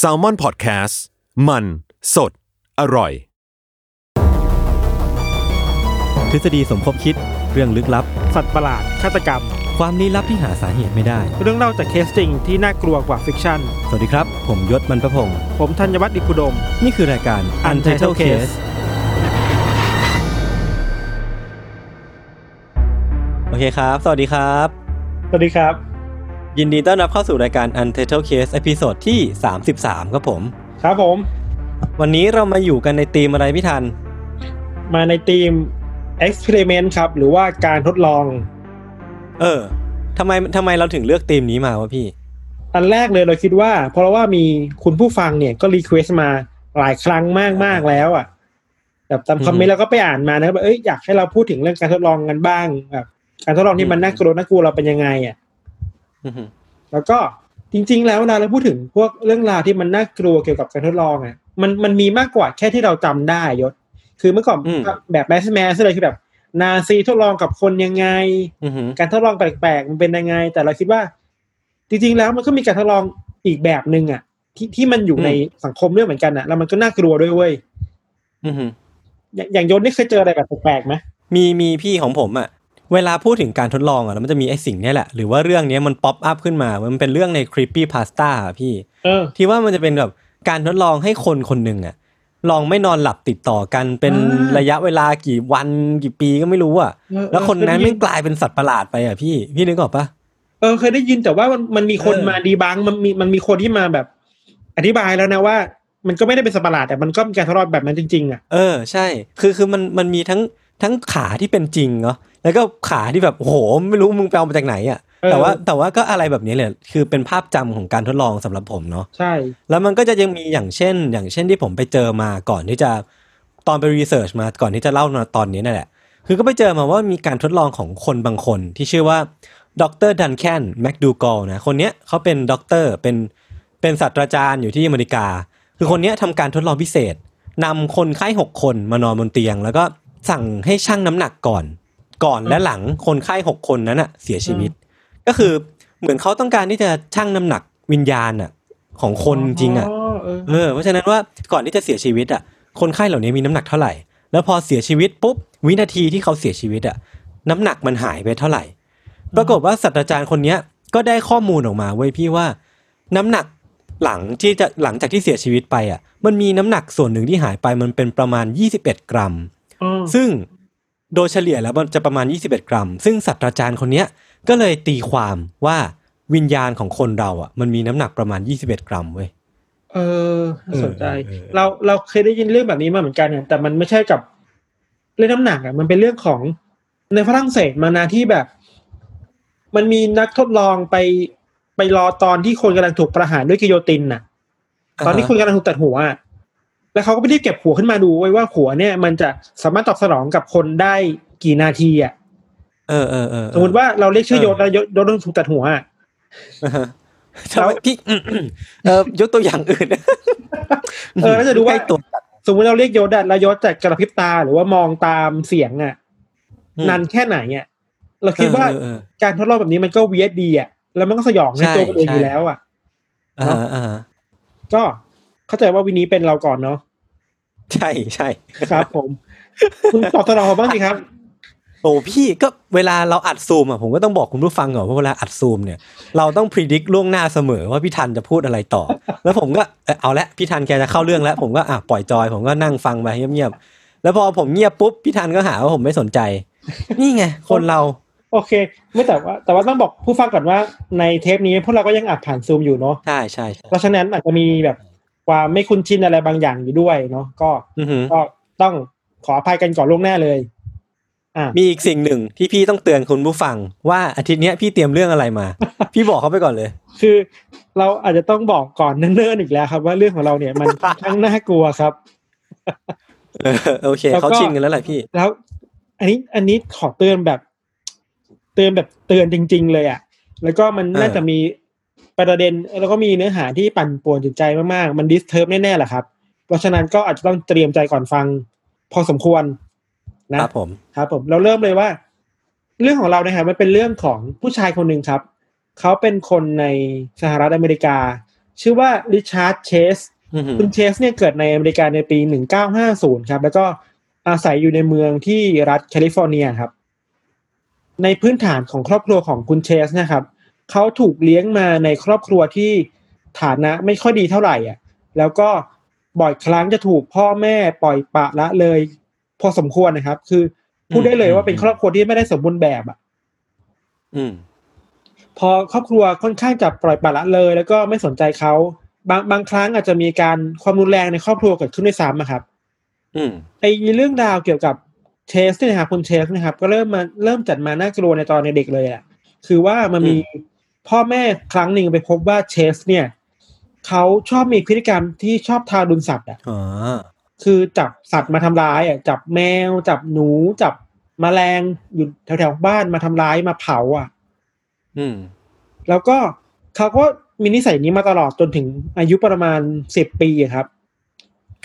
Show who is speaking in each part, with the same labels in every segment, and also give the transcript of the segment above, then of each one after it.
Speaker 1: Salmon Podcast มัน สด อร่อย
Speaker 2: ทฤษฎีสมคบคิดเรื่องลึกลับ
Speaker 3: สัตว์ประหลาดฆาตกรรม
Speaker 2: ความลี้ลับที่หาสาเหตุไม่ได้
Speaker 3: เรื่องเล่าจากเคสจริงที่น่ากลัวกว่า fiction
Speaker 2: สวัสดีครับ ผมยชญ์ บรรพพงศ์
Speaker 3: ผมธัญวัฒน์อิพภูดม
Speaker 2: นี่คือรายการ Untitled Case โอเคครับ สวัสดีครับ
Speaker 3: สวัสดีครับ
Speaker 2: ยินดีต้อนรับเข้าสู่รายการ Untitled Case ตอนที่ 33 ครับผม
Speaker 3: ครับผม
Speaker 2: วันนี้เรามาอยู่กันในธีมอะไรพี่ทัน
Speaker 3: มาใน theme experiment ครับ หรือว่าการทดลอง
Speaker 2: เออทำไมทำไมเราถึงเลือกธีมนี้มาวะพี่
Speaker 3: อันแรกเลยเราคิดว่า เพราะว่ามีคุณผู้ฟังเนี่ยก็ request มาหลายครั้งมากมากๆแล้วอะแบบตาม comment เราก็ไปอ่านมานะแบบเอ้ยอยากให้เราพูดถึงเรื่องการทดลองกันบ้างแบบการทดลองที่มันน่ากลัวน่ากลัวเราเป็นยังไงอะ
Speaker 2: อือหือ
Speaker 3: แล้วก็จริง ๆ แล้วเวลาเราพูดถึงพวกเรื่องราวที่มันน่ากลัวเกี่ยวกับการทดลองอะมันมันมีมากกว่าแค่ที่เราจำได้ยศ คือเมื่อก่อนแบบแมสแมสเลยคือแบบนาซีทดลองกับคนยังไง
Speaker 2: อือหือ
Speaker 3: การทดลองแปลกๆมันเป็นยังไง แต่เราคิดว่า จริง ๆ แล้วมันก็มีการทดลองอีกแบบหนึ่งอะ ที่ที่มันอยู่ในสังคมด้วยเหมือนกันอะ แล้วมันก็น่ากลัวด้วยเว้ย
Speaker 2: อือหือ
Speaker 3: อย่างอย่างยศนี่เคยเจออะไรแบบแปลกๆไหม
Speaker 2: มีมีพี่ของผมอะ เวลาพูดถึงการทดลองอะแล้วมันจะมีไอ้สิ่งเนี้ยแหละ หรือว่าเรื่องเนี้ยมันป๊อปอัพขึ้นมา มันเป็นเรื่องใน creepy pasta อะพี่
Speaker 3: เออ
Speaker 2: ที่ว่ามันจะเป็นแบบการทดลองให้คนคนหนึ่งอะลองไม่นอนหลับติดต่อกันเป็น
Speaker 3: อ่า
Speaker 2: ระยะเวลากี่วันกี่ปีก็ไม่รู้อะ
Speaker 3: เออ
Speaker 2: แล้วคนนั้น
Speaker 3: เออเคยได้ยิน
Speaker 2: ไม่งกลายเป็นสัตว์ประหลาดไปอะพี่พี่นึกออกปะ
Speaker 3: เออเคยได้ยินแต่ว่ามันมันมีคน
Speaker 2: เออ
Speaker 3: มาดีบังมันมีมันมีคนที่มาแบบ อธิบายแล้วนะว่า มันก็ไม่ได้เป็นสัตว์ประหลาดแต่มันก็มีการทดลองแบบนั้นจริงๆอะ
Speaker 2: เออใช่ คือคือมันมันมีทั้ง ทั้งขาที่เป็นจริงเนาะแล้วก็ขาที่แบบโอ้โหไม่รู้มึงไปเอามาจากไหนอะ
Speaker 3: เออ
Speaker 2: แต่ว่าแต่ว่าก็อะไรแบบนี้เลยคือเป็นภาพจำของการทดลองสำหรับผมเนาะ
Speaker 3: ใช่
Speaker 2: แล้วมันก็จะยังมีอย่างเช่น อย่างเช่นที่ผมไปเจอมาก่อนที่จะตอนไปรีเสิร์ชมาก่อนที่จะเล่ามาตอนนี้นั่นแหละ คือก็ไปเจอมาว่ามีการทดลองของคนบางคนที่ชื่อว่าดรดันแคนแมคดูกอลนะคนเนี้ยเขาเป็นด็อกเตอร์เป็นเป็นศาสตราจารย์อยู่ที่อเมริกา คือคนเนี้ยทำการทดลองพิเศษนำคนไข้หกคนมานอนบนเตียง แล้วก็ สั่งให้ชั่งน้ำหนักก่อน ก่อนและหลังคนไข้หกคนนั้นอะเสียชีวิต ก็คือเหมือนเขาต้องการที่จะชั่งน้ำหนักวิญญาณอะของคนจริงๆอะ
Speaker 3: เออ
Speaker 2: เออเพราะฉะนั้นว่าก่อนที่จะเสียชีวิตอะคนไข้เหล่านี้มีน้ำหนักเท่าไหร่ แล้วพอเสียชีวิตปุ๊บวินาทีที่เขาเสียชีวิตอะน้ำหนักมันหายไปเท่าไหร่ ปรากฏว่าศาสตราจารย์คนเนี้ยก็ได้ข้อมูลออกมาเว้ยพี่ว่า น้ำหนักหลังที่จะหลังจากที่เสียชีวิตไปอะ มันมีน้ำหนักส่วนหนึ่งที่หายไปมันเป็นประมาณ 21 กรัม
Speaker 3: อ๋อ
Speaker 2: ซึ่งโดยเฉลี่ยแล้วมันจะประมาณ 21 กรัม ซึ่งศาสตราจารย์คนเนี้ยก็เลยตีความว่าวิญญาณของคนเราอะ มันมีน้ำหนักประมาณ 21 กรัมเว้ย
Speaker 3: เออน่าสนใจ
Speaker 2: เออเออ
Speaker 3: เราเราเคยได้ยินเรื่องแบบนี้มาเหมือนกันเนี่ยแต่มันไม่ใช่กับเรื่องน้ำหนักอะมันเป็นเรื่องของในฝรั่งเศสมานาที่แบบ มันมีนักทดลองไปไปรอตอนที่คนกำลังถูกประหารด้วยกิโยตินน่ะ ตอนที่คนกำลังถูกตัดหัวอะ แล้วเขาก็ไม่ได้เก็บหัวขึ้นมาดูไว้ว่าหัวเนี่ยมันจะสามารถตอบสนองกับคนได้กี่นาทีอะ
Speaker 2: เออเออเออ
Speaker 3: สมมติว่าเราเรียกชื่อโยศแล้วโยศโยศต้องถูกตัดหัวอะ
Speaker 2: อ่าฮะทำไมพี่เออยกตัวอย่างอื่น
Speaker 3: เออแล้วจะดูว่า
Speaker 2: ใกล้ตัวจัด
Speaker 3: สมมติเราเรียกโยศอะแล้วโยศจะกระพริบตาหรือว่ามองตามเสียงอะ
Speaker 2: อืม
Speaker 3: นานแค่ไหนอะเราคิดว่า
Speaker 2: เออเออ
Speaker 3: การทดลองแบบนี้มันก็เวียดดีอะแล้วมันก็สยองใน
Speaker 2: ใช่
Speaker 3: ตัวคนอื่น
Speaker 2: ใช่
Speaker 3: อยู่แล้ว อะ
Speaker 2: อ่าอ่า
Speaker 3: ก็ เข้าใจว่าวินนี้เป็นเราก่อนเนาะ
Speaker 2: ใช่ใช่
Speaker 3: ครับผม คุณตอบสนองผมบ้างสิครับ
Speaker 2: โอ้พี่ก็เวลาเราอัดซูมอะผมก็ต้องบอกคุณผู้ฟังก่อนว่าเวลาอัดซูมเนี่ยเราต้องพิจิตล่วงหน้าเสมอว่าพี่ทันจะพูดอะไรต่อ แล้วผมก็เออเอาละพี่ทันแกจะเข้าเรื่องแล้ว ผมก็อะปล่อยจอย ผมก็นั่งฟังไปเงียบๆแล้วพอผมเงียบปุ๊บพี่ทันก็หาว่าผมไม่สนใจ นี่ไงคนเรา
Speaker 3: โอเค ไม่แต่ว่า แต่ว่าต้องบอกผู้ฟังก่อนว่าในเทปนี้พวกเราก็ยังอัดผ่านซูมอยู่เนาะ
Speaker 2: ใช่ใช่ใช่
Speaker 3: เพราะฉะนั้นอาจจะมีแบบ ความไม่คุ้นชินอะไรบางอย่างอยู่ด้วยเนาะก็
Speaker 2: อือหือ
Speaker 3: ก็ต้องขออภัยกันก่อนล่วงหน้าเลยอ่า
Speaker 2: มีอีกสิ่งหนึ่งที่พี่ต้องเตือนคุณผู้ฟัง ว่าอาทิตย์เนี้ยพี่เตรียมเรื่องอะไรมา พี่บอกเขาไปก่อนเลย
Speaker 3: คือ เราอาจจะต้องบอกก่อนเนิ่นๆอีกแล้วครับ ว่าเรื่องของเราเนี่ยมันค่อนข้างน่ากลัวครับ
Speaker 2: เออโอเค
Speaker 3: แล้วก็
Speaker 2: เขาชินกันแล้วแหละพี่
Speaker 3: แล้ว อันนี้อันนี้ขอเตือนแบบ เตือนแบบเตือนจริง ๆ เลยอะ่ะแล้วก็มัน
Speaker 2: เออ
Speaker 3: น่าจะมี ประเด็นแล้วก็มีเนื้อหาที่ปั่นป่วนจิตใจมากๆ มันดิสเทิร์บแน่ๆแหละครับ เพราะฉะนั้นก็อาจจะต้องเตรียมใจก่อนฟัง พอสมควรนะครับ
Speaker 2: ผม
Speaker 3: ครับผมเราเริ่มเลยว่า เรื่องของเรานะครับมันเป็นเรื่องของผู้ชายคนหนึ่งครับ เขาเป็นคนในสหรัฐอเมริกา ชื่อว่าริชาร์ดเชส
Speaker 2: อือหือ
Speaker 3: คุณเชสเนี่ยเกิดในอเมริกาในปี 1950 ครับ แล้วก็อาศัยอยู่ในเมืองที่รัฐแคลิฟอร์เนียครับ ในพื้นฐานของครอบครัวของคุณเชสนะครับ เขาถูกเลี้ยงมาในครอบครัวที่ฐานะไม่ค่อยดีเท่าไหร่อะ แล้วก็บ่อยครั้งจะถูกพ่อแม่ปล่อยปละละเลย พอสมควรนะครับ คือพูดได้เลยว่าเป็นครอบครัวที่ไม่ได้สมบูรณ์แบบอะ
Speaker 2: อืม
Speaker 3: พอครอบครัวค่อนข้างจะปล่อยปละละเลย แล้วก็ไม่สนใจเขาบางบางครั้งอาจจะมีการความรุนแรงในครอบครัวเกิดขึ้นด้วยซ้ำอะครับ
Speaker 2: อืม
Speaker 3: ไอ้เรื่องราวเกี่ยวกับเชสเนี่ยนะครับคุณเชสนะครับ ก็เริ่มมาเริ่มจัดมาน่ากลัวในตอนในเด็กเลยอะคือว่ามันมี พ่อแม่ครั้งหนึ่งไปพบว่าเชส เนี่ยเขาชอบมีพฤติกรรมที่ชอบทารุณสัตว์อะ
Speaker 2: อ๋อ
Speaker 3: คือจับสัตว์มาทำร้ายอะจับแมว จับหนู จับแมลงอยู่แถวๆบ้านมาทำร้ายมาเผาอะ
Speaker 2: อืม
Speaker 3: แล้วก็เขาก็มีนิสัยนี้มาตลอดจนถึงอายุประมาณสิบปีอะครับ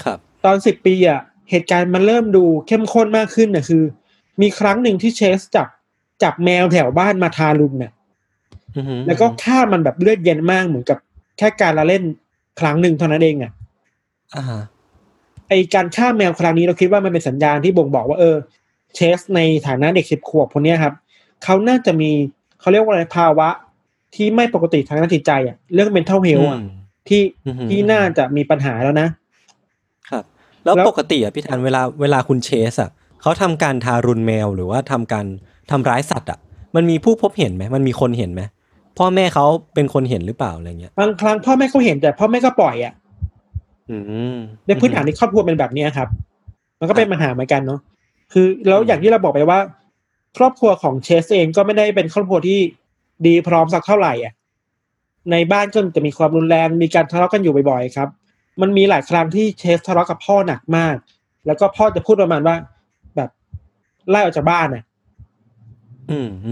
Speaker 2: ครับ
Speaker 3: ตอนสิบปีอะเหตุการณ์มันเริ่มดูเข้มข้นมากขึ้นนะคือ มีครั้งหนึ่งที่เชสจับจับแมวแถวบ้านมาทารุณเนี่ย
Speaker 2: อือหือ
Speaker 3: แล้วก็ฆ่ามันแบบเลือดเย็นมากเหมือนกับแค่การละเล่นครั้งหนึ่งเท่านั้นเองอะ
Speaker 2: อ่าฮะ
Speaker 3: ไอการฆ่าแมวครั้งนี้เราคิดว่ามันเป็นสัญญาณที่บ่งบอกว่าเออ เชสในฐานะเด็กสิบขวบคนเนี้ยครับเขาน่าจะมีเขาเรียกว่าอะไรภาวะ ที่ไม่ปกติทางด้านจิตใจอะเรื่อง mental health อะ
Speaker 2: อืม
Speaker 3: ที่
Speaker 2: อือหือ
Speaker 3: ที่น่าจะมีปัญหาแล้วนะ
Speaker 2: ครับแล้ว
Speaker 3: แล้ว
Speaker 2: ปกติอะพี่ธันเวลาเวลาคุณเชสอะเขาทำการทารุณแมวหรือว่าทำการทำร้ายสัตว์อะ มันมีผู้พบเห็นไหมมันมีคนเห็นไหม พ่อแม่เขาเป็นคนเห็นหรือเปล่าอะไรเงี้ย
Speaker 3: บางครั้งพ่อแม่เขาเห็นแต่พ่อแม่ก็ปล่อยอะ
Speaker 2: อืม
Speaker 3: ในพื้นฐานในครอบครัวเป็นแบบเนี้ยครับ มันก็เป็นปัญหาเหมือนกันเนาะคือแล้วอย่างที่เราบอกไปว่า ครอบครัวของเชสเองก็ไม่ได้เป็นครอบครัวที่ดีพร้อมสักเท่าไหร่อะ ในบ้านก็จะมีความรุนแรงมีการทะเลาะกันอยู่บ่อยๆครับ มันมีหลายครั้งที่เชสทะเลาะกับพ่อหนักมาก แล้วก็พ่อจะพูดประมาณว่า แบบไล่ออกจากบ้านน่ะ
Speaker 2: อืมอืม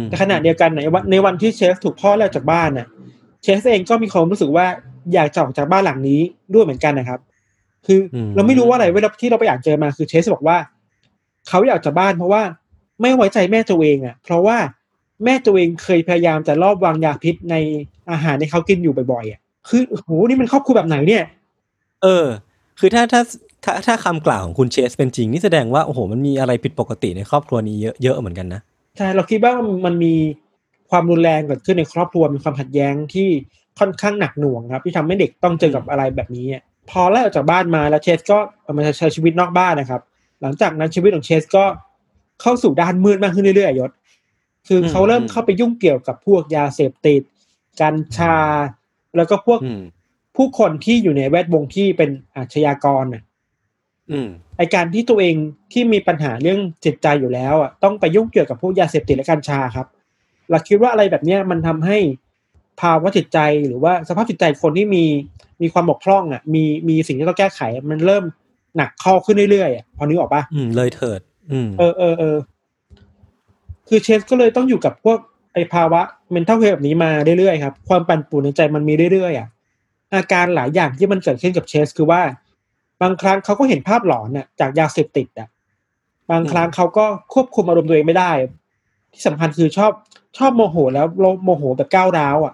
Speaker 3: แต่ขณะเดียวกันในวันในวันที่เชสถูกพ่อไล่ออกจากบ้านน่ะ เชสเองก็มีความรู้สึกว่าอยากจะออกจากบ้านหลังนี้ด้วยเหมือนกันนะครับ คืออเราไม่รู้ว่าอะไรเวลาที่เราไปอ่านเจอมาคือเชสบอกว่า เขาอยากออกจากบ้านเพราะว่าไม่ไว้ใจแม่ตัวเองอะ เพราะว่าแม่ตัวเองเคยพยายามจะลอบวางยาพิษในอาหารที่เขากินอยู่บ่อยๆอะ คือโหนี่มันครอบครัวแบบไหนเนี่ย
Speaker 2: เออ คือถ้าถ้าถ้าถ้าคำกล่าวของคุณเชสเป็นจริงนี่แสดงว่าโอ้โหมันมีอะไรผิดปกติในครอบครัวนี้เยอะเยอะเหมือนกันนะ
Speaker 3: ใช่เราคิดว่ามันมีความรุนแรงเกิดขึ้นในครอบครัวมีความขัดแย้งที่ค่อนข้างหนักหน่วงครับ ที่ทำให้เด็กต้องเจอกับอะไรแบบนี้อะพอไล่ออกจากบ้านมาแล้วเชสก็มาใช้ชีวิตนอกบ้านนะครับ หลังจากนั้นชีวิตของเชสก็เข้าสู่ด้านมืดมากขึ้นเรื่อยๆยศ คือเขาเริ่มเข้าไปยุ่งเกี่ยวกับพวกยาเสพติดกัญชา แล้วก็พวก
Speaker 2: อืม
Speaker 3: ผู้คนที่อยู่ในแวดวงที่เป็นอาชญากรน่ะ
Speaker 2: อืม
Speaker 3: ไอการที่ตัวเองที่มีปัญหาเรื่องจิตใจอยู่แล้วอะต้องไปยุ่งเกี่ยวกับพวกยาเสพติดและกัญชาครับเราคิดว่าอะไรแบบเนี้ยมันทำให้ภาวะจิตใจหรือว่าสภาพจิตใจคนที่มีมีความบกพร่องอะมีมีสิ่งที่ต้องแก้ไข มันเริ่มหนักเข้าขึ้นเรื่อยๆอะพอนึกออกปะ
Speaker 2: อืมเลยเถิด อืม
Speaker 3: เออเออเออคือเชสก็เลยต้องอยู่กับพวกไอภาวะ mental health แบบนี้มาเรื่อยๆครับ ความปั่นป่วนในใจมันมีเรื่อยๆอะอาการหลายอย่างที่มันเกิดขึ้นกับเชสคือว่า บางครั้งเขาก็เห็นภาพหลอนน่ะจากยาเสพติดอะบางครั้งเขาก็ควบคุมอารมณ์ตัวเองไม่ได้ ที่สำคัญคือชอบชอบโมโหแล้วโมโหแบบก้าวร้าวอะ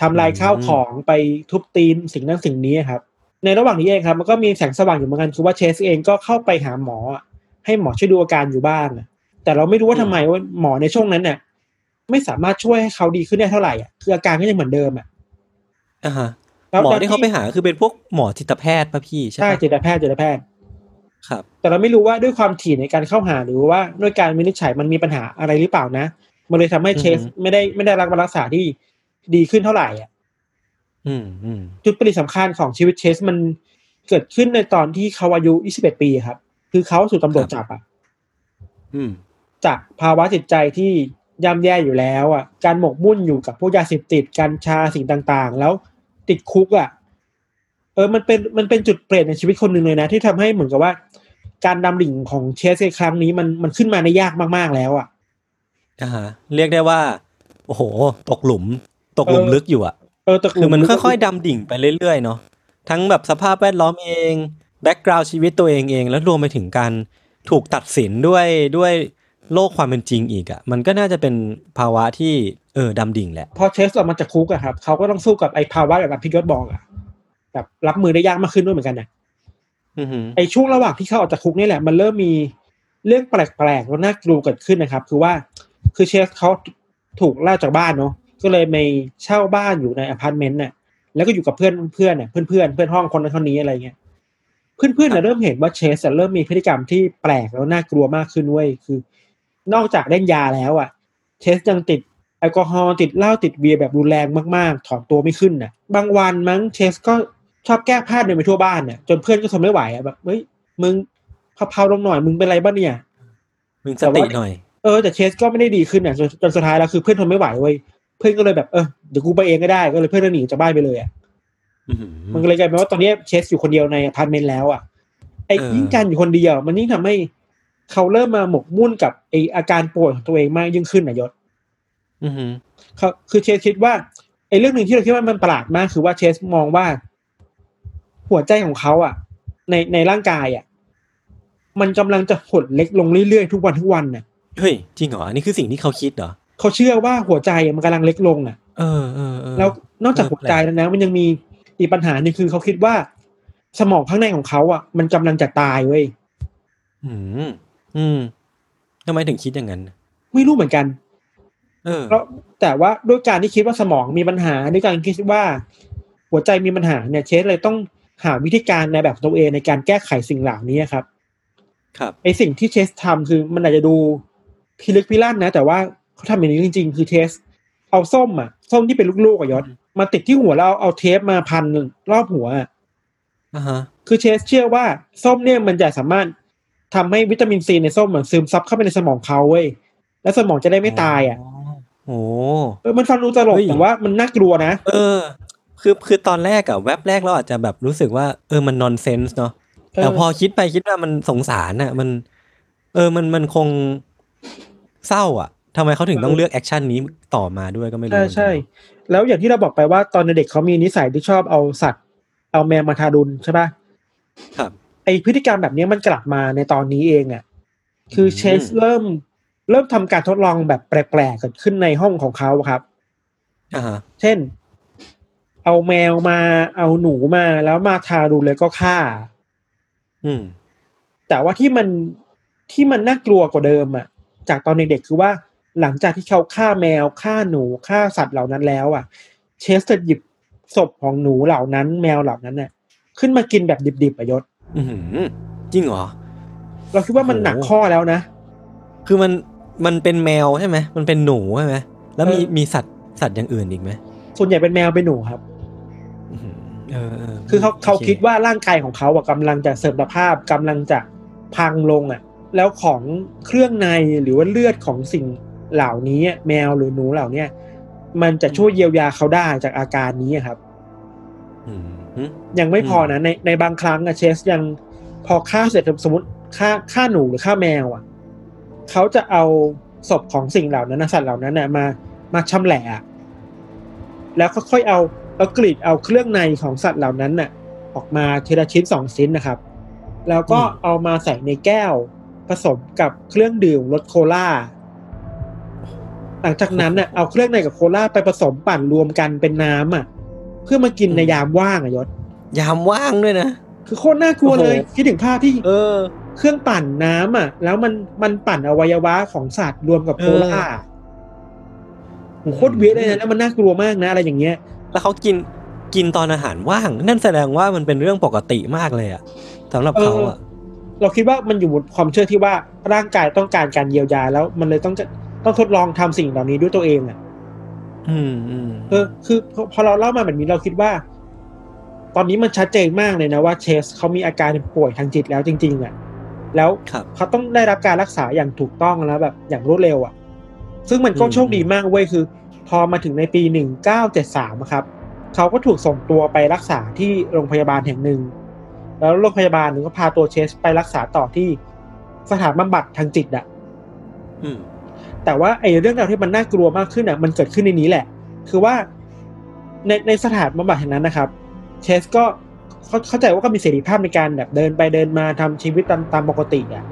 Speaker 3: ทำลายข้าวของไปทุบตีนสิ่งนั้นสิ่งนี้ครับ ในระหว่างนี้เองครับ มันก็มีแสงสว่างอยู่เหมือนกันคือว่าเชสเองก็เข้าไปหาหมออะให้หมอช่วยดูอาการอยู่บ้างอะแต่เราไม่รู้ว่าทำไมว่าหมอในช่วงนั้นเนี่ยไม่สามารถช่วยให้เขาดีขึ้นได้เท่าไหร่อะคืออาการก็ยังเหมือนเดิมอะ
Speaker 2: อ่าฮะ
Speaker 3: แล้ว
Speaker 2: หมอ
Speaker 3: แล้ว
Speaker 2: ที่เขาไปหาคือเป็นพวกหมอจิตแพทย์ป่ะพี่ใช่
Speaker 3: ใช่
Speaker 2: ปะ
Speaker 3: จิตแพทย์จิตแพทย์
Speaker 2: ครับ
Speaker 3: แต่เราไม่รู้ว่าด้วยความถี่ในการเข้าหาหรือว่าด้วยการวินิจฉัยมันมีปัญหาอะไรหรือเปล่านะ มันเลยทำให้เชส
Speaker 2: อือฮึ
Speaker 3: ไม่ได้ไม่ได้รับการรักษาที่ดีขึ้นเท่าไหร่อะ
Speaker 2: อืมอืม
Speaker 3: จุดเปลี่ยนสำคัญของชีวิตเชสมันเกิดขึ้นในตอนที่เขาอายุ 21 ปีครับ คือเขาถูกตำรวจจับอะ
Speaker 2: อืม
Speaker 3: จากภาวะจิตใจที่ย่ำแย่อยู่แล้วอะ การหมกมุ่นอยู่กับพวกยาเสพติดกัญชาสิ่งต่าง ๆ แล้ว ติดคุกอะ เออมันเป็นมันเป็นจุดเปลี่ยนในชีวิตคนหนึ่งเลยนะ ที่ทำให้เหมือนกับว่า การดำดิ่งของเชสในครั้งนี้มันมันขึ้นมาได้ยากมากๆแล้วอะ
Speaker 2: อ่าฮะเรียกได้ว่า โอ้โห ตกหลุม ตกหลุม
Speaker 3: เออ
Speaker 2: ลึกอยู่อะ
Speaker 3: เออแต่
Speaker 2: คือมันค่อยๆดำดิ่งไปเรื่อยๆเนาะทั้งแบบสภาพแวดล้อมเอง background ชีวิตตัวเองเอง แล้วรวมไปถึงการถูกตัดสินด้วยด้วยโลกความเป็นจริงอีกอะมันก็น่าจะเป็นภาวะที่ เออดำดิ่งแหละ
Speaker 3: พอเชสออกมาจากคุกอะครับเขาก็ต้องสู้กับไอ้ภาวะแบบที่ยศบอกอะแบบรับมือได้ยากมากขึ้นด้วยเหมือนกันนะ
Speaker 2: อือหือ
Speaker 3: ไอช่วงระหว่างที่เขาออกจากคุกนี่แหละ มันเริ่มมีเรื่องแปลกๆแล้วน่ากลัวเกิดขึ้นนะครับ คือว่าคือเชสเขาถูกไล่จากบ้านเนาะก็เลยไปเช่าบ้านอยู่ในอพาร์ตเมนต์น่ะ แล้วก็อยู่กับเพื่อนเพื่อนน่ะเพื่อนเพื่อนเพื่อนห้องคนนั้นคนนี้อะไรเงี้ยเพื่อนเพื่อนๆน่ะเริ่มเห็นว่าเชสอะเริ่มมีพฤติกรรมที่แปลกแล้วน่ากลัวมากขึ้นเว้ยคือ นอกจากเล่นยาแล้วอะ เชสยังติดแอ ลกอฮอล์ติดเหล้าติดเบียร์แบบรุนแรงมากๆ ถอนตัวไม่ขึ้นน่ะ บางวันมั้งเชสก็ชอบแก้ผ้าเดินไปทั่วบ้านน่ะ จนเพื่อนก็ทนไม่ไหวอะแบบเฮ้ยมึงเพลาๆลงหน่อยมึงเป็นไรบ้างเนี่ย
Speaker 2: มึงสติหน่อย
Speaker 3: เออแต่เชสก็ไม่ได้ดีขึ้นอะจนจนสุดท้ายแล้วคือเพื่อนทนไม่ไหวเว้ยเพื่อนก็เลยแบบเออเดี๋ยวกูไปเองก็ได้ก็เลยเพื่อนก็หนีจากบ้านไปเลยอะ
Speaker 2: อือหือ
Speaker 3: มันก็เลยกลายเป็นว่าตอนนี้เชสอยู่คนเดียวในอพาร์ตเมนต์แล้วอะไอ้
Speaker 2: เออ
Speaker 3: ยิ่งการอยู่คนเดียว มันยิ่งทำให้เขาเริ่มมาหมกมุ่นกับไอ้อาการป่วยของตัวเองมากยิ่งขึ้นนะยศ
Speaker 2: อือหือ
Speaker 3: เขาคือเชสคิดว่าไอ้เรื่องหนึ่งที่เราคิดว่ามันประหลาดมาก คือว่าเชสมองว่า หัวใจของเขาอะ ในในร่างกายอะ มันกำลังจะหดเล็กลงเรื่อยๆทุกวันทุกวันน่ะ
Speaker 2: เฮ้ยจริงเหรออันนี้คือสิ่งที่เขาคิดเหรอ
Speaker 3: เขาเชื่อว่าหัวใจมันกำลังเล็กลงอะ
Speaker 2: เออเออเออ
Speaker 3: แล้วนอกจาก
Speaker 2: เออ
Speaker 3: หัวใจแล้วนะมันยังมีอีกปัญหาหนึงคือเขาคิดว่า สมองข้างในของเขาอะ มันกำลังจะตายเว้ย
Speaker 2: อืมอืมทำไมถึงคิดอย่างนั้น
Speaker 3: ไม่รู้เหมือนกัน
Speaker 2: เออ
Speaker 3: เพราะแต่ว่าด้วยการที่คิดว่าสมองมีปัญหาด้วยการคิดว่า หัวใจมีปัญหาเนี่ยเชสเลยต้องหาวิธีการในแบบตัวเองในการแก้ไขสิ่งเหล่านี้ครับ
Speaker 2: ครับ
Speaker 3: ไอสิ่งที่เชสทำคือมันอาจจะดูพิลึกพิลั่นนะ แต่ว่าเขาทำอย่างนี้จริง ๆ คือเชสเอาส้มอะส้มที่เป็นลูกๆอะยศมาติดที่หัวแล้วเอาเอาเทปมาพันรอบหัวอะ
Speaker 2: อ่าฮะ
Speaker 3: คือเชสเชื่อว่าส้มเนี่ยมันจะสามารถทำให้วิตามินซีในส้มมันซึมซับเข้าไปในสมองเขาเว้ยแล้วสมองจะได้ไม่ตายอะ
Speaker 2: โอ้
Speaker 3: เออมันฟังดูตลก
Speaker 2: เฮ้ย
Speaker 3: แต่ว่ามันน่ากลัวนะ
Speaker 2: เออ คือคือตอนแรกอะแว็บแรกเราอาจจะแบบรู้สึกว่า เออมัน nonsense เนาะ
Speaker 3: เออ
Speaker 2: แต่พอคิดไปคิดมามันสงสารอะมัน เออมันมันคงเศร้าอะทำไมเขาถึงต้องเลือก action นี้ต่อมาด้วยก็ไม่รู้
Speaker 3: ใช่ใช่ แล้วอย่างที่เราบอกไปว่าตอนเด็กเขามีนิสัยที่ชอบเอาสัตว์ เอาแมวมาทารุณใช่ปะ
Speaker 2: ครับ
Speaker 3: ไอพฤติกรรมแบบนี้มันกลับมาในตอนนี้เองอะคือเชส
Speaker 2: อืม
Speaker 3: เริ่ม เริ่มทำการทดลองแบบแปลกๆเกิดขึ้นในห้องของเขาครับ
Speaker 2: อ่าฮะ
Speaker 3: เช่น เอาแมวมาเอาหนูมาแล้วมาทารุณเลยก็ฆ่า
Speaker 2: อืม
Speaker 3: แต่ว่าที่มันที่มันน่ากลัวกว่าเดิมอะ จากตอนเด็กๆคือว่าหลังจากที่เขาฆ่าแมวฆ่าหนูฆ่าสัตว์เหล่านั้นแล้วอะ เชสจะหยิบศพของหนูเหล่านั้น แมวเหล่านั้นน่ะขึ้นมากินแบบดิบๆอะยศ
Speaker 2: อือหือจริงเหรอ
Speaker 3: เราคิดว่ามัน
Speaker 2: โอ้
Speaker 3: หนักข้อแล้วนะ
Speaker 2: คือมัน มันเป็นแมวใช่ไหมมันเป็นหนูใช่ไหมแล้วมี
Speaker 3: เออ
Speaker 2: มีสัตว์สัตว์อย่างอื่นอีกไหม
Speaker 3: ส่วนใหญ่เป็นแมวเป็นหนูครับ
Speaker 2: อื้อหือเออเออ
Speaker 3: คือเขาเขา
Speaker 2: โคิ
Speaker 3: ดว่าร่างกายของเขาอะกำลังจะเสื่อมสภาพกำลังจะพังลงอะแล้วของเครื่องในหรือว่าเลือดของสิ่งเหล่านี้อะแมวหรือหนูเหล่าเนี้ยมันจะช่วยเยียวยาเขาได้จากอาการนี้อะครับ
Speaker 2: อืมหืม
Speaker 3: ยังไม่พอนะในในบางครั้งอะเชสยังพอฆ่าเสร็จสมมติฆ่าฆ่าหนูหรือฆ่าแมวอะ เขาจะเอาศพของสิ่งเหล่านั้นนะสัตว์เหล่านั้นน่ะมามาชำแหละอะแล้วค่อยๆเอาเอากรีดเอาเครื่องในของสัตว์เหล่านั้นน่ะ ออกมาทีละชิ้นสองชิ้นนะครับ แล้วก็เอามาใส่ในแก้วผสมกับเครื่องดื่มรสโคลาหลังจากนั้นน่ะเอาเครื่องในกับโคลาไปผสมปั่นรวมกันเป็นน้ำอะ เพื่อมากินในยามว่างอะยศ
Speaker 2: ยามว่างด้วยนะ
Speaker 3: คือโคตรน่ากลัวเลย
Speaker 2: โอ้โห
Speaker 3: คิดถึงภาพที่
Speaker 2: เออ
Speaker 3: เครื่องปั่นน้ำอะ แล้วมันมันปั่นอวัยวะของสัตว์รวมกับโคลา
Speaker 2: เออ
Speaker 3: โหโคตรเวียดเลยนะแล้วมันน่ากลัวมากนะอะไรอย่างเงี้ย
Speaker 2: แล้วเขากินกินตอนอาหารว่าง นั่นแสดงว่ามันเป็นเรื่องปกติมากเลยอะสำหรับเขาอะ
Speaker 3: เราคิดว่ามันอยู่บนความเชื่อที่ว่าร่างกายต้องการการเยียวยาแล้ว มันเลยต้องจะต้องทดลองทำสิ่งเหล่านี้ด้วยตัวเองอะ
Speaker 2: อืมอืม
Speaker 3: เออคือพอพอเราเล่ามาแบบนี้เราคิดว่า ตอนนี้มันชัดเจนมากเลยนะว่าเชสเขามีอาการป่วยทางจิตแล้วจริงๆอะ แล้ว
Speaker 2: ครับ
Speaker 3: เขาต้องได้รับการรักษาอย่างถูกต้องแล้วแบบอย่างรวดเร็วอะ ซึ่งมันก็
Speaker 2: อืม
Speaker 3: โชคดีมากเว้ยคือ พอมาถึงในปีหนึ่งเก้าเจ็ดสามครับเขาก็ถูกส่งตัวไปรักษาที่โรงพยาบาลแห่งหนึ่ง แล้วโรงพยาบาลหนึ่งก็พาตัวเชสไปรักษาต่อที่สถานบำบัดทางจิตอะ
Speaker 2: อืม
Speaker 3: แต่ว่าไอ้เรื่องราวที่มันน่ากลัวมากขึ้นอะ มันเกิดขึ้นในนี้แหละ คือว่าในในสถานบำบัดแห่งนั้นนะครับ เชสก็ เขาเข้าใจว่าก็มีเสรีภาพในการแบบเดินไปเดินมาทำชีวิตตามตามปกติอะ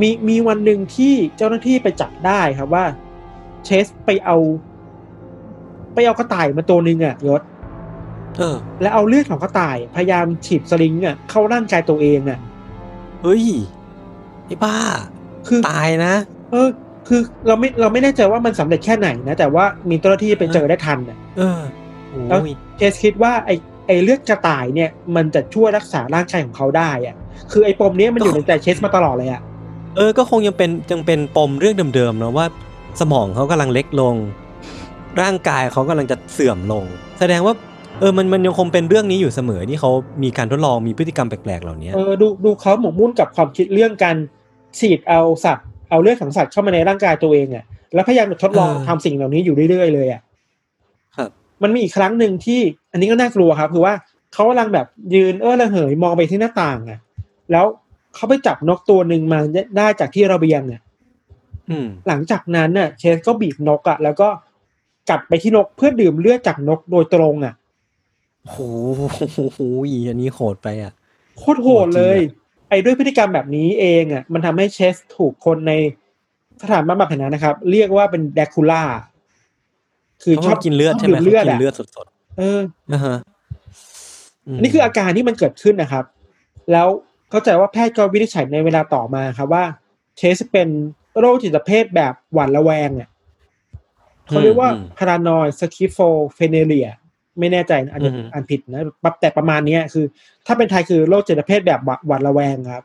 Speaker 3: มีมีวันหนึ่งที่เจ้าหน้าที่ไปจับได้ครับว่า เชสไปเอา ไปเอากระต่ายมาตัวหนึ่งอะยศ
Speaker 2: เออ
Speaker 3: แล้วเอาเลือดของกระต่าย พยายามฉีดสลิงอะเข้าร่างกายตัวเองอะ
Speaker 2: เฮ้ยไอ้บ้า
Speaker 3: คือ
Speaker 2: ตายนะ
Speaker 3: เออ คือเราไม่เราไม่แน่ใจว่ามันสำเร็จแค่ไหนนะแต่ว่ามีเจ้าหน้าที่ไปเจอได้ทันอะ
Speaker 2: เออโแล้
Speaker 3: ว
Speaker 2: อ้ย
Speaker 3: เคสคิดว่าไอ ไอเลือดกระต่ายเนี่ยมันจะช่วยรักษาร่างกายของเขาได้อะ คือไอปมเนี้ยมันอยู่ในใจเชสมาตลอดเลยอะ
Speaker 2: เออ ก็คงยังเป็นยังเป็นปมเรื่องเดิมๆเนอะว่า สมองเขากำลังเล็กลง ร่างกายเขากำลังจะเสื่อมลง แสดงว่าเออ มันมันยังคงเป็นเรื่องนี้อยู่เสมอที่เขามีการทดลองมีพฤติกรรมแปลกๆเหล่านี้
Speaker 3: เออดูดูเขาหมกมุ่นกับความคิดเรื่องการฉีดเอาสัตว์เอาเลือดของสัตว์เข้ามาในร่างกายตัวเองอะแล้วพยายามทดลอง
Speaker 2: เออ
Speaker 3: ทำสิ่งเหล่านี้อยู่เรื่อยๆเลยอะ
Speaker 2: ครับ
Speaker 3: มันมีอีกครั้งหนึ่งที่อันนี้ก็น่ากลัวครับ คือว่าเขากำลังแบบยืนเออระเหยมองไปที่หน้าต่างอะ แล้วเขาไปจับนกตัวหนึ่งมาได้จากที่ระเบียงอะ
Speaker 2: อืม
Speaker 3: หลังจากนั้นน่ะเชสก็บีบนกอะ แล้วก็กัดไปที่นกเพื่อดื่มเลือดจากนกโดยตรงอะ
Speaker 2: โอ้โหอันนี้โหดไปอะ
Speaker 3: โคตรโหดเลย ไอ้ด้วยพฤติกรรมแบบนี้เองอะ มันทำให้เชสถูกคนในสถานบำบัดแห่งนั้นนะครับ เรียกว่าเป็นแดคูล่า คือ
Speaker 2: เขา
Speaker 3: ชอบ
Speaker 2: กินเลือดใช่ไหม
Speaker 3: ดื่มเลือด
Speaker 2: เขากิ
Speaker 3: อะ
Speaker 2: นเลือดสด
Speaker 3: เออ
Speaker 2: ๆนะฮะ
Speaker 3: อันนี้คืออาการที่มันเกิดขึ้นนะครับ แล้วเข้าใจว่าแพทย์ก็วินิจฉัยในเวลาต่อมาครับว่าเชสเป็นโรคจิตเภทแบบหวาดระแวงเนี่ยเขาเรียกว่า paranoid schizophrenia ไม่แน่ใจนะอาจจะอ่านผิดนะแต่ประมาณเนี้ยคือ ถ้าเป็นไทยคือโรคจิตเภทแบบหวาดระแวงครับ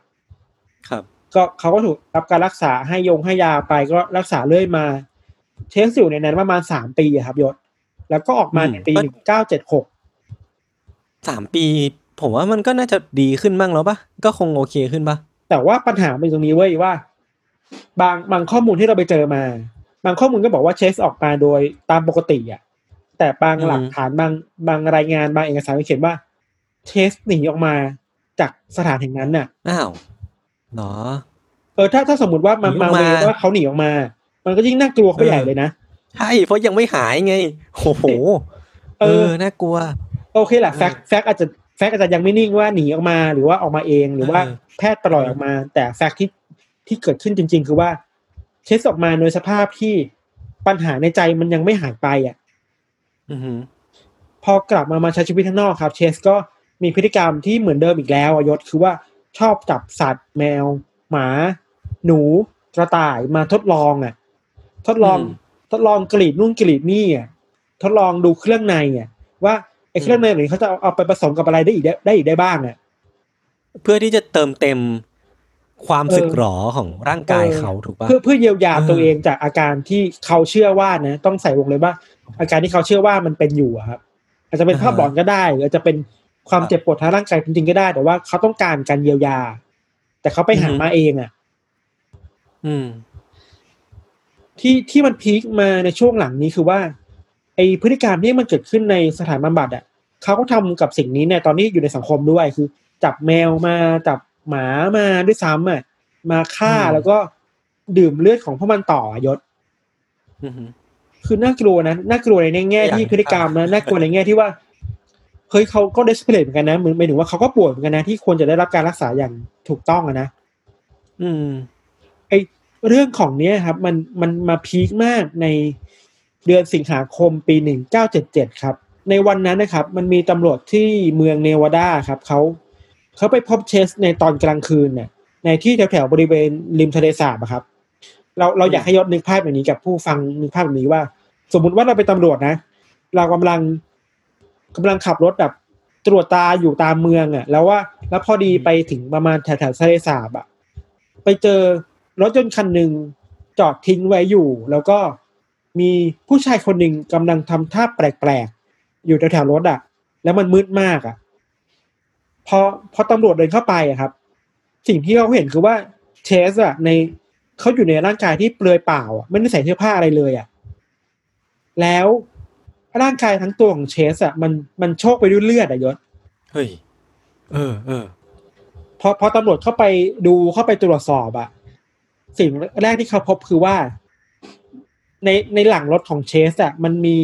Speaker 2: ครับ
Speaker 3: ก็เขาก็ถูกรับการรักษาให้ยงให้ยาไปก็รักษาเรื่อยมา เชสอยู่ในนั้นประมาณสามปีอะครับยศ แล้วก็ออกมา
Speaker 2: อืม
Speaker 3: ในปีหนึ่งเก้าเจ็ดหก
Speaker 2: สามปี ผมว่ามันก็น่าจะดีขึ้นบ้างแล้วปะก็คงโอเคขึ้นปะ
Speaker 3: แต่ว่าปัญหาเป็นตรงนี้เว้ยว่า บางบางข้อมูลที่เราไปเจอมา บางข้อมูลก็บอกว่าเชสออกมาโดยตามปกติอะ แต่บางหลักฐานบางบางรายงานบางเอกสารเขียนว่า เชสหนีออกมาจากสถานแห่งนั้นน่ะ
Speaker 2: อ้าวเหรอ
Speaker 3: เออถ้าถ้าสมมติว่ามัน
Speaker 2: หนีอ
Speaker 3: มา
Speaker 2: อกมา
Speaker 3: เวว่าเขาหนีออกมา มันก็ยิ่งน่ากลัวเข้าไป
Speaker 2: เออ
Speaker 3: ใหญ่เลยนะ
Speaker 2: ใช่เพราะยังไม่หายไงโอ้โห
Speaker 3: เอ
Speaker 2: เอ
Speaker 3: อ
Speaker 2: อน่ากลัว
Speaker 3: โอเคแหละแฟกแฟกอาจจะแฟกอาจจะยังไม่นิ่งว่าหนีออกมาหรือว่าออกมาเองหรือว่า
Speaker 2: เออ
Speaker 3: แพทย์ปล่อยออกมา แต่แฟกที่ที่เกิดขึ้นจริง ๆ คือว่าเชสออกมาโดยสภาพที่ปัญหาในใจมันยังไม่หายไปอะ
Speaker 2: อือหือ
Speaker 3: พอกลับมามาใช้ชีวิตข้างนอกครับ เชสก็มีพฤติกรรมที่เหมือนเดิมอีกแล้วอะยศคือว่าชอบจับสัตว์แมว หมา หนูกระต่ายมาทดลองอะ ทดลองทดลองกรีดนู่นกรีดนี่อะทดลองดูเครื่องในอะว่าไอ้เครื่องในเหล่านี้เขาจะเอาเอาไปผสมกับอะไรได้อีกได้ได้อีกได้บ้างอะ
Speaker 2: เพื่อที่จะเติมเต็มความ
Speaker 3: เออ
Speaker 2: สึกหรอของร่างกายเขาถูกปะ
Speaker 3: เพื่อเพื่อเยียวยา
Speaker 2: เออ
Speaker 3: ตัวเองจากอาการที่เขาเชื่อว่านะ ต้องใส่วงเลยว่า อาการที่เขาเชื่อว่ามันเป็นอยู่อะครับ อาจจะเป็นภาพหลอนก็ได้หรืออาจจะเป็นความเจ็บปวดทางร่างกายจริงๆก็ได้ แต่ว่าเขาต้องการการเยียวยา แต่เขาไปหามาเองอะ
Speaker 2: อืม
Speaker 3: ที่ที่มันพีคมาในช่วงหลังนี้คือว่า ไอพฤติกรรมที่มันเกิดขึ้นในสถานบำบัดอะเขาก็ทำกับสิ่งนี้เนี่ยตอนนี้อยู่ในสังคมด้วยคือ จับแมวมาจับหมามาด้วยซ้ำอะมาฆ่า
Speaker 2: อืม
Speaker 3: แล้วก็ดื่มเลือดของพวกมันต่ออะยศ
Speaker 2: อือหือ
Speaker 3: คือน่ากลัวนะน่ากลัวในแง่
Speaker 2: อยาก
Speaker 3: ที่
Speaker 2: เห็น
Speaker 3: พฤติกรรมนะ
Speaker 2: ภาพ
Speaker 3: น่ากลัวในแง่ที่ว่าเฮ้ยเขาก็เดสเพลตเหมือนกันนะเหมือนหมายถึงว่าเขาก็ป่วยเหมือนกันนะที่ควรจะได้รับการรักษาอย่างถูกต้องอะนะ
Speaker 2: อืม
Speaker 3: ไอ เรื่องของเนี้ยครับ มันมันมาพีคมากในเดือนสิงหาคมปีหนึ่งเก้าเจ็ดเจ็ดครับ ในวันนั้นนะครับ มันมีตำรวจที่เมืองเนวาดาครับเขาเขาไปพบเชสในตอนกลางคืนเนี่ยในที่แถวๆบริเวณริมทะเลสาบครับ เราเราอยากให้ยศนึกภาพแบบนี้กับผู้ฟังนึกภาพแบบนี้ว่า สมมุติว่าเราเป็นตำรวจนะ เรากำลังกำลังขับรถแบบตรวจตาอยู่ตามเมืองอะ่ะ แล้วว่าแล้วพอดีไปถึงประมาณแถวๆทะเลสาบอะ่ะ ไปเจอ รถยนต์คันหนึ่งจอดทิ้งไว้อยู่ แล้วก็มีผู้ชายคนหนึ่งกำลังทำท่าแปลกๆ อยู่แถวๆรถอะ่ะ แล้วมันมืดมากอะ่ะ พอพอตำรวจเดินเข้าไปอะครับ สิ่งที่เขาเห็นคือว่าเชสอะในเขาอยู่ในร่างกายที่เปลือยเปล่าอะไม่ได้ใส่เสื้อผ้าอะไรเลยอะแล้วร่างกายทั้งตัวของเชสอะมันมันโชกไปด้วยเลือดอะยศ
Speaker 2: เฮ้ยเออเออ
Speaker 3: พอพอตำรวจเข้าไปดูเข้าไปตรวจสอบอะ สิ่งแรกที่เขาพบคือว่า ในในหลังรถของเชสอะมันมี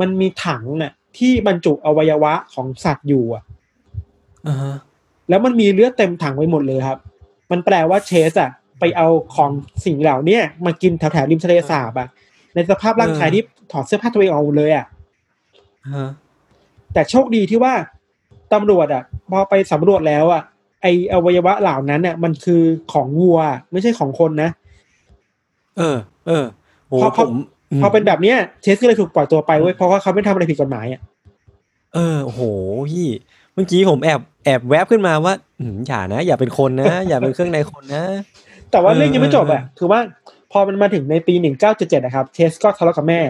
Speaker 3: มันมีถังน่ะ ที่บรรจุอวัยวะของสัตว์อยู่อะ
Speaker 2: อ่าฮะ
Speaker 3: แล้วมันมีเลือดเต็มถังไปหมดเลยครับ มันแปลว่าเชสอะไปเอาของสิ่งเหล่าเนี้ยมากินแถวแถวๆริมทะเลสาบอะในสภาพร่างกายที่ถอดเสื้อผ้าตัวเองออกหมดเลยอะ
Speaker 2: อ่าฮะ
Speaker 3: แต่โชคดีที่ว่าตำรวจอะพอไปสำรวจแล้วอะ ไออวัยวะเหล่านั้นเนี่ยมันคือของวัวไม่ใช่ของคนนะ
Speaker 2: เออ เออโห
Speaker 3: พอพ
Speaker 2: ผ
Speaker 3: อ
Speaker 2: ม
Speaker 3: พอเป็นแบบเนี้ยเชสก็เลยถูกปล่อยตัวไปเว้ยเพราะว่าเขาไม่ทำอะไรผิดกฎหมายอะ
Speaker 2: เออโอ้โหพี่เมื่อกี้ผมแอบแอบแวบขึ้นมาว่าอืมอย่านะ อย่าเป็นคนนะ อย่าเป็นเครื่องในคนนะ
Speaker 3: แต่ว่า
Speaker 2: เออ
Speaker 3: เรื่องยังไม่จบอะ
Speaker 2: เออ
Speaker 3: คือว่าพอมันมาถึงในปีหนึ่งเก้าเจ็ดเจ็ดนะครับเชสก็ทะเลาะกับแม่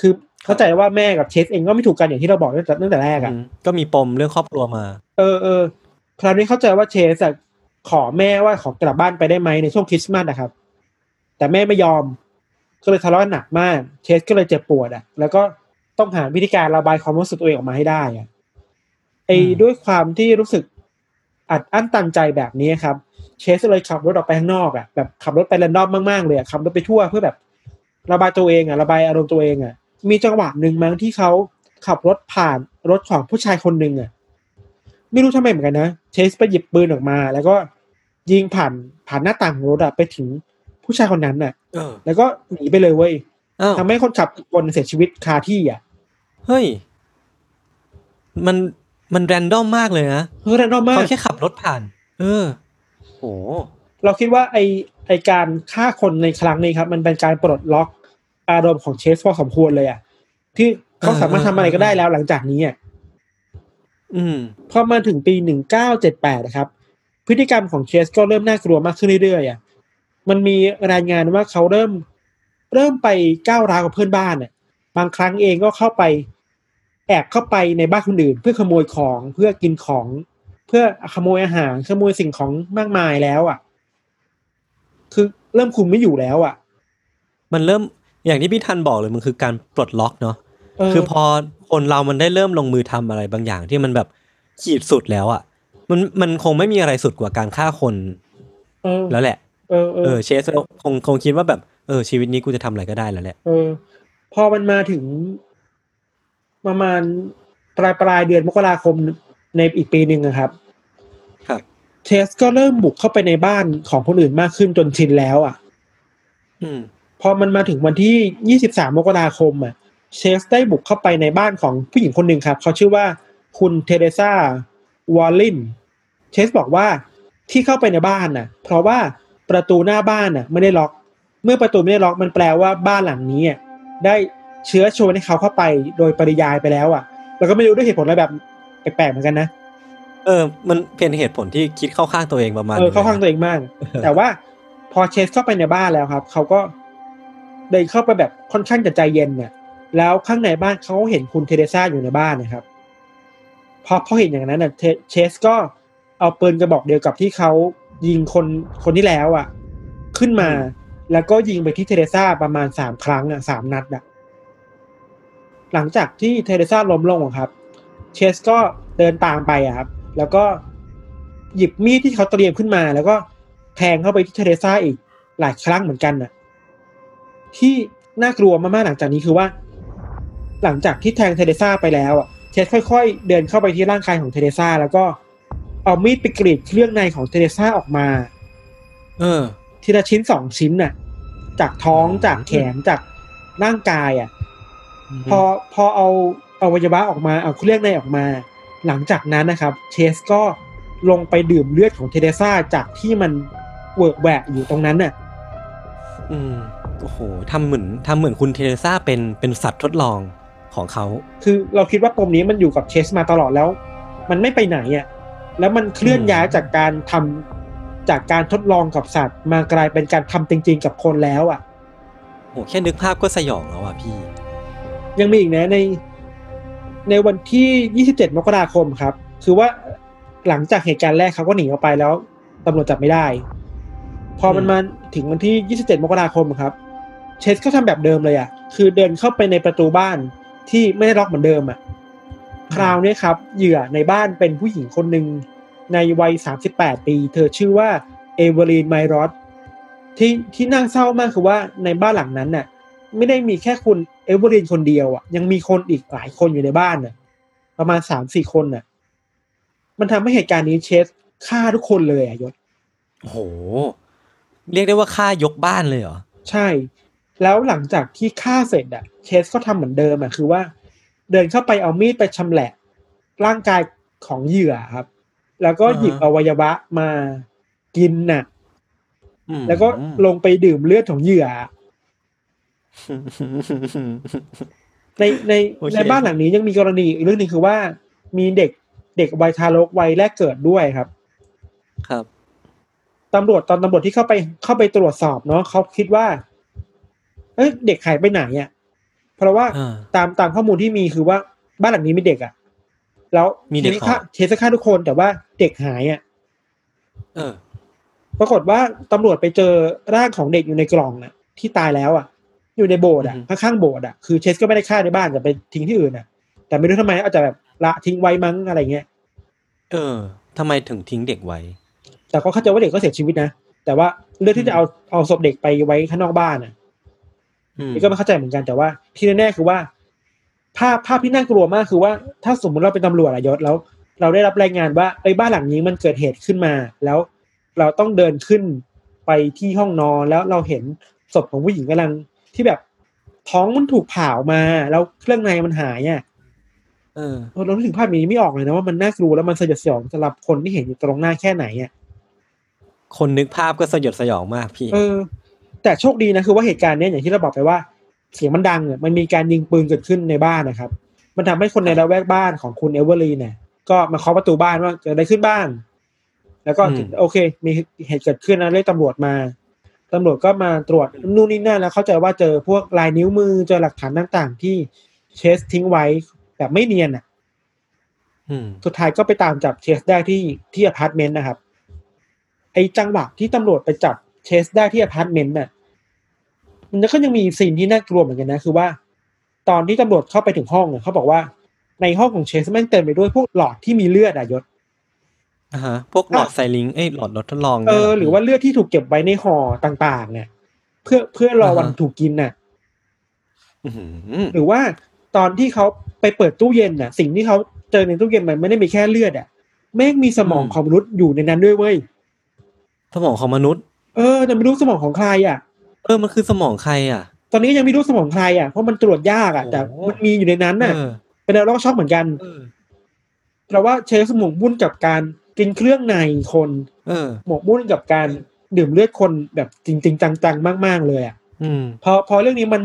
Speaker 3: คือเข้าใจว่าแม่กับเชสเองก็ไม่ถูกกันอย่างที่เราบอกตั้งแต่ตั้งแต่แรกอะ
Speaker 2: อืมก็มีปมเรื่องครอบครัวมา
Speaker 3: เออเออ คราวนี้เข้าใจว่าเชสอะขอแม่ว่าขอกลับบ้านไปได้ไหมในช่วงคริสต์มาสนะครับ แต่แม่ไม่ยอม ก็เลยทะเลาะกันหนักมาก เชสก็เลยเจ็บปวดอะ แล้วก็ต้องหาวิธีการระบายความรู้สึกตัวเองออกมาให้ได้อะไอ้
Speaker 2: อืม
Speaker 3: ด้วยความที่รู้สึกอัดอั้นตันใจแบบนี้ครับ เชสเลยขับรถออกไปข้างนอกอะแบบขับรถไปแรนดอมมากๆเลยอะขับรถไปทั่วเพื่อแบบ ระบายตัวเองอะระบายอารมณ์ตัวเองอะ มีจังหวะหนึ่งมั้งที่เขาขับรถผ่านรถของผู้ชายคนหนึ่งอะ ไม่รู้ทำไมเหมือนกันนะเชสไปหยิบปืนออกมา แล้วก็ยิงผ่านผ่านหน้าต่างของรถอะไปถึงผู้ชายคนนั้นน่ะ
Speaker 2: เออ
Speaker 3: แล้วก็หนีไปเลยเว้ย
Speaker 2: อ้าว
Speaker 3: ทำให้คนขับอีกคนเสียชีวิตคาที่อะ
Speaker 2: เฮ้ย มันมันแรนดอมมากเลยนะ
Speaker 3: เฮ้ยแรนดอมมาก
Speaker 2: เขาแค่ขับรถผ่าน เออโห
Speaker 3: เราคิดว่าไอไอการฆ่าคนในครั้งนี้ครับ มันเป็นการปลดล็อกอารมณ์ของเชสพอสมควรเลยอะที่เขาสามารถทำอะไรก็ได้แล้วหลังจากนี้อะ
Speaker 2: อืม
Speaker 3: พอมาถึงปีหนึ่งเก้าเจ็ดแปดนะครับ พฤติกรรมของเชสก็เริ่มน่ากลัวมากขึ้นเรื่อยๆอะมันมีรายงานว่าเขาเริ่มเริ่มไปก้าวร้าวกับเพื่อนบ้านอะ บางครั้งเองก็เข้าไป แอบเข้าไปในบ้านคนอื่น เพื่อขโมยของเพื่อกินของ เพื่อขโมยอาหารขโมยสิ่งของมากมายแล้วอะ คือเริ่มคุมไม่อยู่แล้วอะ
Speaker 2: มันเริ่มอย่างที่พี่ทันบอกเลยมันคือการปลดล็อกเนาะ
Speaker 3: เออ
Speaker 2: คือพอคนเรามันได้เริ่มลงมือทำอะไรบางอย่างที่มันแบบขีดสุดแล้วอะ่ะ มันมันคงไม่มีอะไรสุดกว่าการฆ่าคน
Speaker 3: เออ
Speaker 2: แล้วแหละ
Speaker 3: เออเอ
Speaker 2: เอ
Speaker 3: อ
Speaker 2: อเชสคงคงคิดว่าแบบเออชีวิตนี้กูจะทำอะไรก็ได้แล้วแหละ
Speaker 3: เออ พอมันมาถึงประมาณปลายปลายเดือนมกราคมในอีกปีหนึ่งอะครับ
Speaker 2: ครับ
Speaker 3: เชสก็เริ่มบุกเข้าไปในบ้านของคนอื่นมากขึ้นจนชินแล้ว อะ
Speaker 2: อืม
Speaker 3: พอมันมาถึงวันที่23มกราคมอะ เชสได้บุกเข้าไปในบ้านของผู้หญิงคนหนึ่งครับ เขาชื่อว่าคุณเทเรซาวอลลินเชสบอกว่าที่เข้าไปในบ้านน่ะ เพราะว่าประตูหน้าบ้านน่ะไม่ได้ล็อก เมื่อประตูไม่ได้ล็อกมันแปลว่าบ้านหลังนี้อะได้เชื้อชวนให้เขาเข้าไปโดยปริยายไปแล้วอะ แล้วก็ไม่รู้ด้วยเหตุผลอะไรแบบแปลกๆเหมือนกันนะ
Speaker 2: เออ มันเป็นเหตุผลที่คิดเข้าข้างตัวเองประมาณ
Speaker 3: เออเข้าข้างตัวเองมาก แต่ว่าพอเชสเข้าไปในบ้านแล้วครับ เขาก็เดินเข้าไปแบบค่อนข้างจะใจเย็นเนี่ย แล้วข้างในบ้านเขาเห็นคุณเทเรซ่าอยู่ในบ้านนะครับพอพอเห็นอย่างนั้นน่ะเทเชสก็เอาปืนกระบอกเดียวกับที่เขายิงคนคนที่แล้วอะ ขึ้นมา แล้วก็ยิงไปที่เทเรซ่าประมาณสามครั้งอะสามนัดอะ หลังจากที่เทเรซ่าล้มลงอะครับ เชสก็เดินตามไปอะครับ แล้วก็หยิบมีดที่เขาเตรียมขึ้นมา แล้วก็แทงเข้าไปที่เทเรซ่าอีกหลายครั้งเหมือนกันน่ะ ที่น่ากลัวมากๆหลังจากนี้คือว่า หลังจากที่แทงเทเรซ่าไปแล้วอะเชสค่อย ๆ เดินเข้าไปที่ร่างกายของเทเรซ่าแล้วก็เอามีดไปกรีดเครื่องในของเทเรซ่าออกมา
Speaker 2: เออ
Speaker 3: ทีละชิ้นสองชิ้นน่ะ จากท้องจากแขนจากร่างกายอะ พอพอเอาเอาวัยวะออกมาเอาเครื่องในออกมา หลังจากนั้นนะครับ เชสก็ลงไปดื่มเลือดของเทเรซ่าจากที่มันเหวอะแหวกอยู่ตรงนั้นน่ะ
Speaker 2: อืม โอ้โหทำเหมือนทำเหมือนคุณเทเรซ่าเป็นเป็นสัตว์ทดลอง ของเขา
Speaker 3: คือเราคิดว่าปมนี้มันอยู่กับเชสมาตลอดแล้ว มันไม่ไปไหนอะแล้วมันเคลื่อน
Speaker 2: อืม
Speaker 3: ย้ายจากการทำจากการทดลองกับสัตว์ มากลายเป็นการทำจริง ๆ กับคนแล้วอะ
Speaker 2: โหแค่นึกภาพก็สยองแล้วอะพี่
Speaker 3: ยังมีอีกนะในในวันที่ 27 มกราคมครับ คือว่าหลังจากเหตุการณ์แรกเขาก็หนีออกไปแล้วตำรวจจับไม่ได้ พอมัน
Speaker 2: อืม
Speaker 3: มาถึงวันที่ 27 มกราคมครับ เชสก็ทำแบบเดิมเลยอะ คือเดินเข้าไปในประตูบ้าน ที่ไม่ได้ล็อกเหมือนเดิมอะคราวนี้ครับ เหยื่อในบ้านเป็นผู้หญิงคนหนึ่งในวัย38ปี เธอชื่อว่าเอเวอรีนไมรอสที่ที่น่าเศร้ามากคือว่าในบ้านหลังนั้นน่ะ ไม่ได้มีแค่คุณเอเวอรีนคนเดียวอะยังมีคนอีกหลายคนอยู่ในบ้านน่ะ ประมาณสามสี่คนน่ะ มันทำให้เหตุการณ์นี้เชสฆ่าทุกคนเลยอะยศ
Speaker 2: โอ้โห เรียกได้ว่าฆ่ายกบ้านเลยเหรอ
Speaker 3: ใช่ แล้วหลังจากที่ฆ่าเสร็จอะเชสก็ทำเหมือนเดิมอะคือว่า เดินเข้าไปเอามีดไปชำแหละ ร่างกายของเหยื่อครับ แล้วก็หยิบอวัยวะมากินน่ะ
Speaker 2: อืม
Speaker 3: แล้วก็ลงไปดื่มเลือดของเหยื่อ ในใน
Speaker 2: โอเค
Speaker 3: ในบ้านหลังนี้ยังมีกรณีอีกเรื่องหนึงคือว่า มีเด็กเด็กวัยทารกวัยแรกเกิดด้วยครับ
Speaker 2: ครับ
Speaker 3: ตำรวจตอนตำรวจที่เข้าไปเข้าไปตรวจสอบเนาะเขาคิดว่า เอ้ยเด็กหายไปไหนอะเพราะว่า
Speaker 2: อ่า
Speaker 3: ตามตามข้อมูลที่มีคือว่าบ้านหลังนี้มีเด็กอะ แล้ว
Speaker 2: มีเด็ก
Speaker 3: ทสฆ่า
Speaker 2: เหรอ
Speaker 3: เทสฆ่าทุกคนแต่ว่าเด็กหายอะ
Speaker 2: เออ
Speaker 3: ปรากฏว่าตำรวจไปเจอร่างของเด็กอยู่ในกล่องน่ะ ที่ตายแล้วอะ อยู่ในโบสถ์อะ
Speaker 2: อือฮึ
Speaker 3: ข้างๆโบสถ์อะคือเชสก็ไม่ได้ฆ่าในบ้านแต่ไปทิ้งที่อื่นอะ แต่ไม่รู้ทำไมอาจจะแบบละทิ้งไว้มั้งอะไรเงี้ย
Speaker 2: เออทำไมถึงทิ้งเด็กไว้
Speaker 3: แต่ก็เข้าใจว่าเด็กก็เสียชีวิตนะแต่ว่าเรื่องที่จะเอาเอาศพเด็กไปไว้ข้างนอกบ้านอะ
Speaker 2: อืม
Speaker 3: นี่ก็ไม่เข้าใจเหมือนกันแต่ว่าที่แน่ๆคือว่า ภาพภาพที่น่ากลัวมากคือว่า ถ้าสมมติเราเป็นตำรวจอะยศแล้ว เราได้รับรายงานว่าไอ้ยบ้านหลังนี้มันเกิดเหตุขึ้นมา แล้วเราต้องเดินขึ้นไปที่ห้องนอนแล้วเราเห็นศพของผู้หญิงกำลังที่แบบท้องมันถูกผ่าออกมา แล้วเครื่องในมันหายอะ
Speaker 2: เออ
Speaker 3: เรานึกถึงภาพนี้ไม่ออกเลยนะว่ามันน่ากลัวแล้วมันสยดสยองสำหรับคนที่เห็นอยู่ตรงหน้าแค่ไหนอะ
Speaker 2: คนนึกภาพก็สยดสยองมากพี่
Speaker 3: เออ แต่โชคดีนะคือว่าเหตุการณ์เนี้ยอย่างที่เราบอกไปว่าเสียงมันดังอะมันมีการยิงปืนเกิดขึ้นในบ้านนะครับ มันทำให้คนในละแวกบ้านของคุณเอเวอร์ลีเนี่ย ก็มาเคาะประตูบ้านว่าเกิดอะไรขึ้นบ้าง แล้วก็
Speaker 2: อืม
Speaker 3: โอเค มีเหตุเกิดขึ้นนะเรียกตำรวจมาตำรวจก็มาตรวจนู่นนี่นั่นแล้วเข้าใจว่าเจอพวกลายนิ้วมือเจอหลักฐานต่างๆ ที่เชสทิ้งไว้แบบไม่เนียนอะ
Speaker 2: อืม
Speaker 3: สุดท้ายก็ไปตามจับเชสได้ที่ที่อพาร์ตเมนต์นะครับ ไอ้จังหวะที่ตำรวจไปจับเชสได้ที่อพาร์ตเมนต์น่ะ มันก็ยังมี scene ที่น่ากลัวเหมือนกันนะ คือว่า ตอนที่ตำรวจเข้าไปถึงห้องเนี่ยเขาบอกว่า ในห้องของเชสแม่งเต็มไปด้วยพวกหลอดที่มีเลือดอะยศ
Speaker 2: อ่าฮะพวกหลอด syringe เอ้ยหลอดทดลอง
Speaker 3: เอ
Speaker 2: นี่ย
Speaker 3: อหรือว่าเลือดที่ถูกเก็บไว้ในห่อต่าง ๆ เนี่ย เพื่อเพื่อรอวัน
Speaker 2: อ่าฮะ
Speaker 3: ถูกกินน่ะ
Speaker 2: อื้อหือ
Speaker 3: หรือว่าตอนที่เขาไปเปิดตู้เย็นน่ะ สิ่งที่เขาเจอในตู้เย็นมันไม่ได้มีแค่เลือดอะแม่งมีสมองของมนุษย์อยู่ในนั้นด้วยเว้ย
Speaker 2: สมองของมนุษย์
Speaker 3: เออแต่ไม่รู้สมองของใครอะ
Speaker 2: เออมันคือสมองใครอะ
Speaker 3: ตอนนี้ยังไม่รู้สมองใครอะเพราะมันตรวจยากอะ
Speaker 2: โอ้
Speaker 3: แต่มันมีอยู่ในนั้นน่ะ
Speaker 2: เออ
Speaker 3: เป็นอะไรก็ช็อกเหมือนกัน
Speaker 2: เออ
Speaker 3: เพราะว่าเชฟหมกมุ่นกับการกินเครื่องในคน
Speaker 2: เออ
Speaker 3: หมกมุ่นกับการดื่มเลือดคนแบบจริงๆจังๆ มาก ๆ เลยอะ
Speaker 2: อืม
Speaker 3: พอพอเรื่องนี้มัน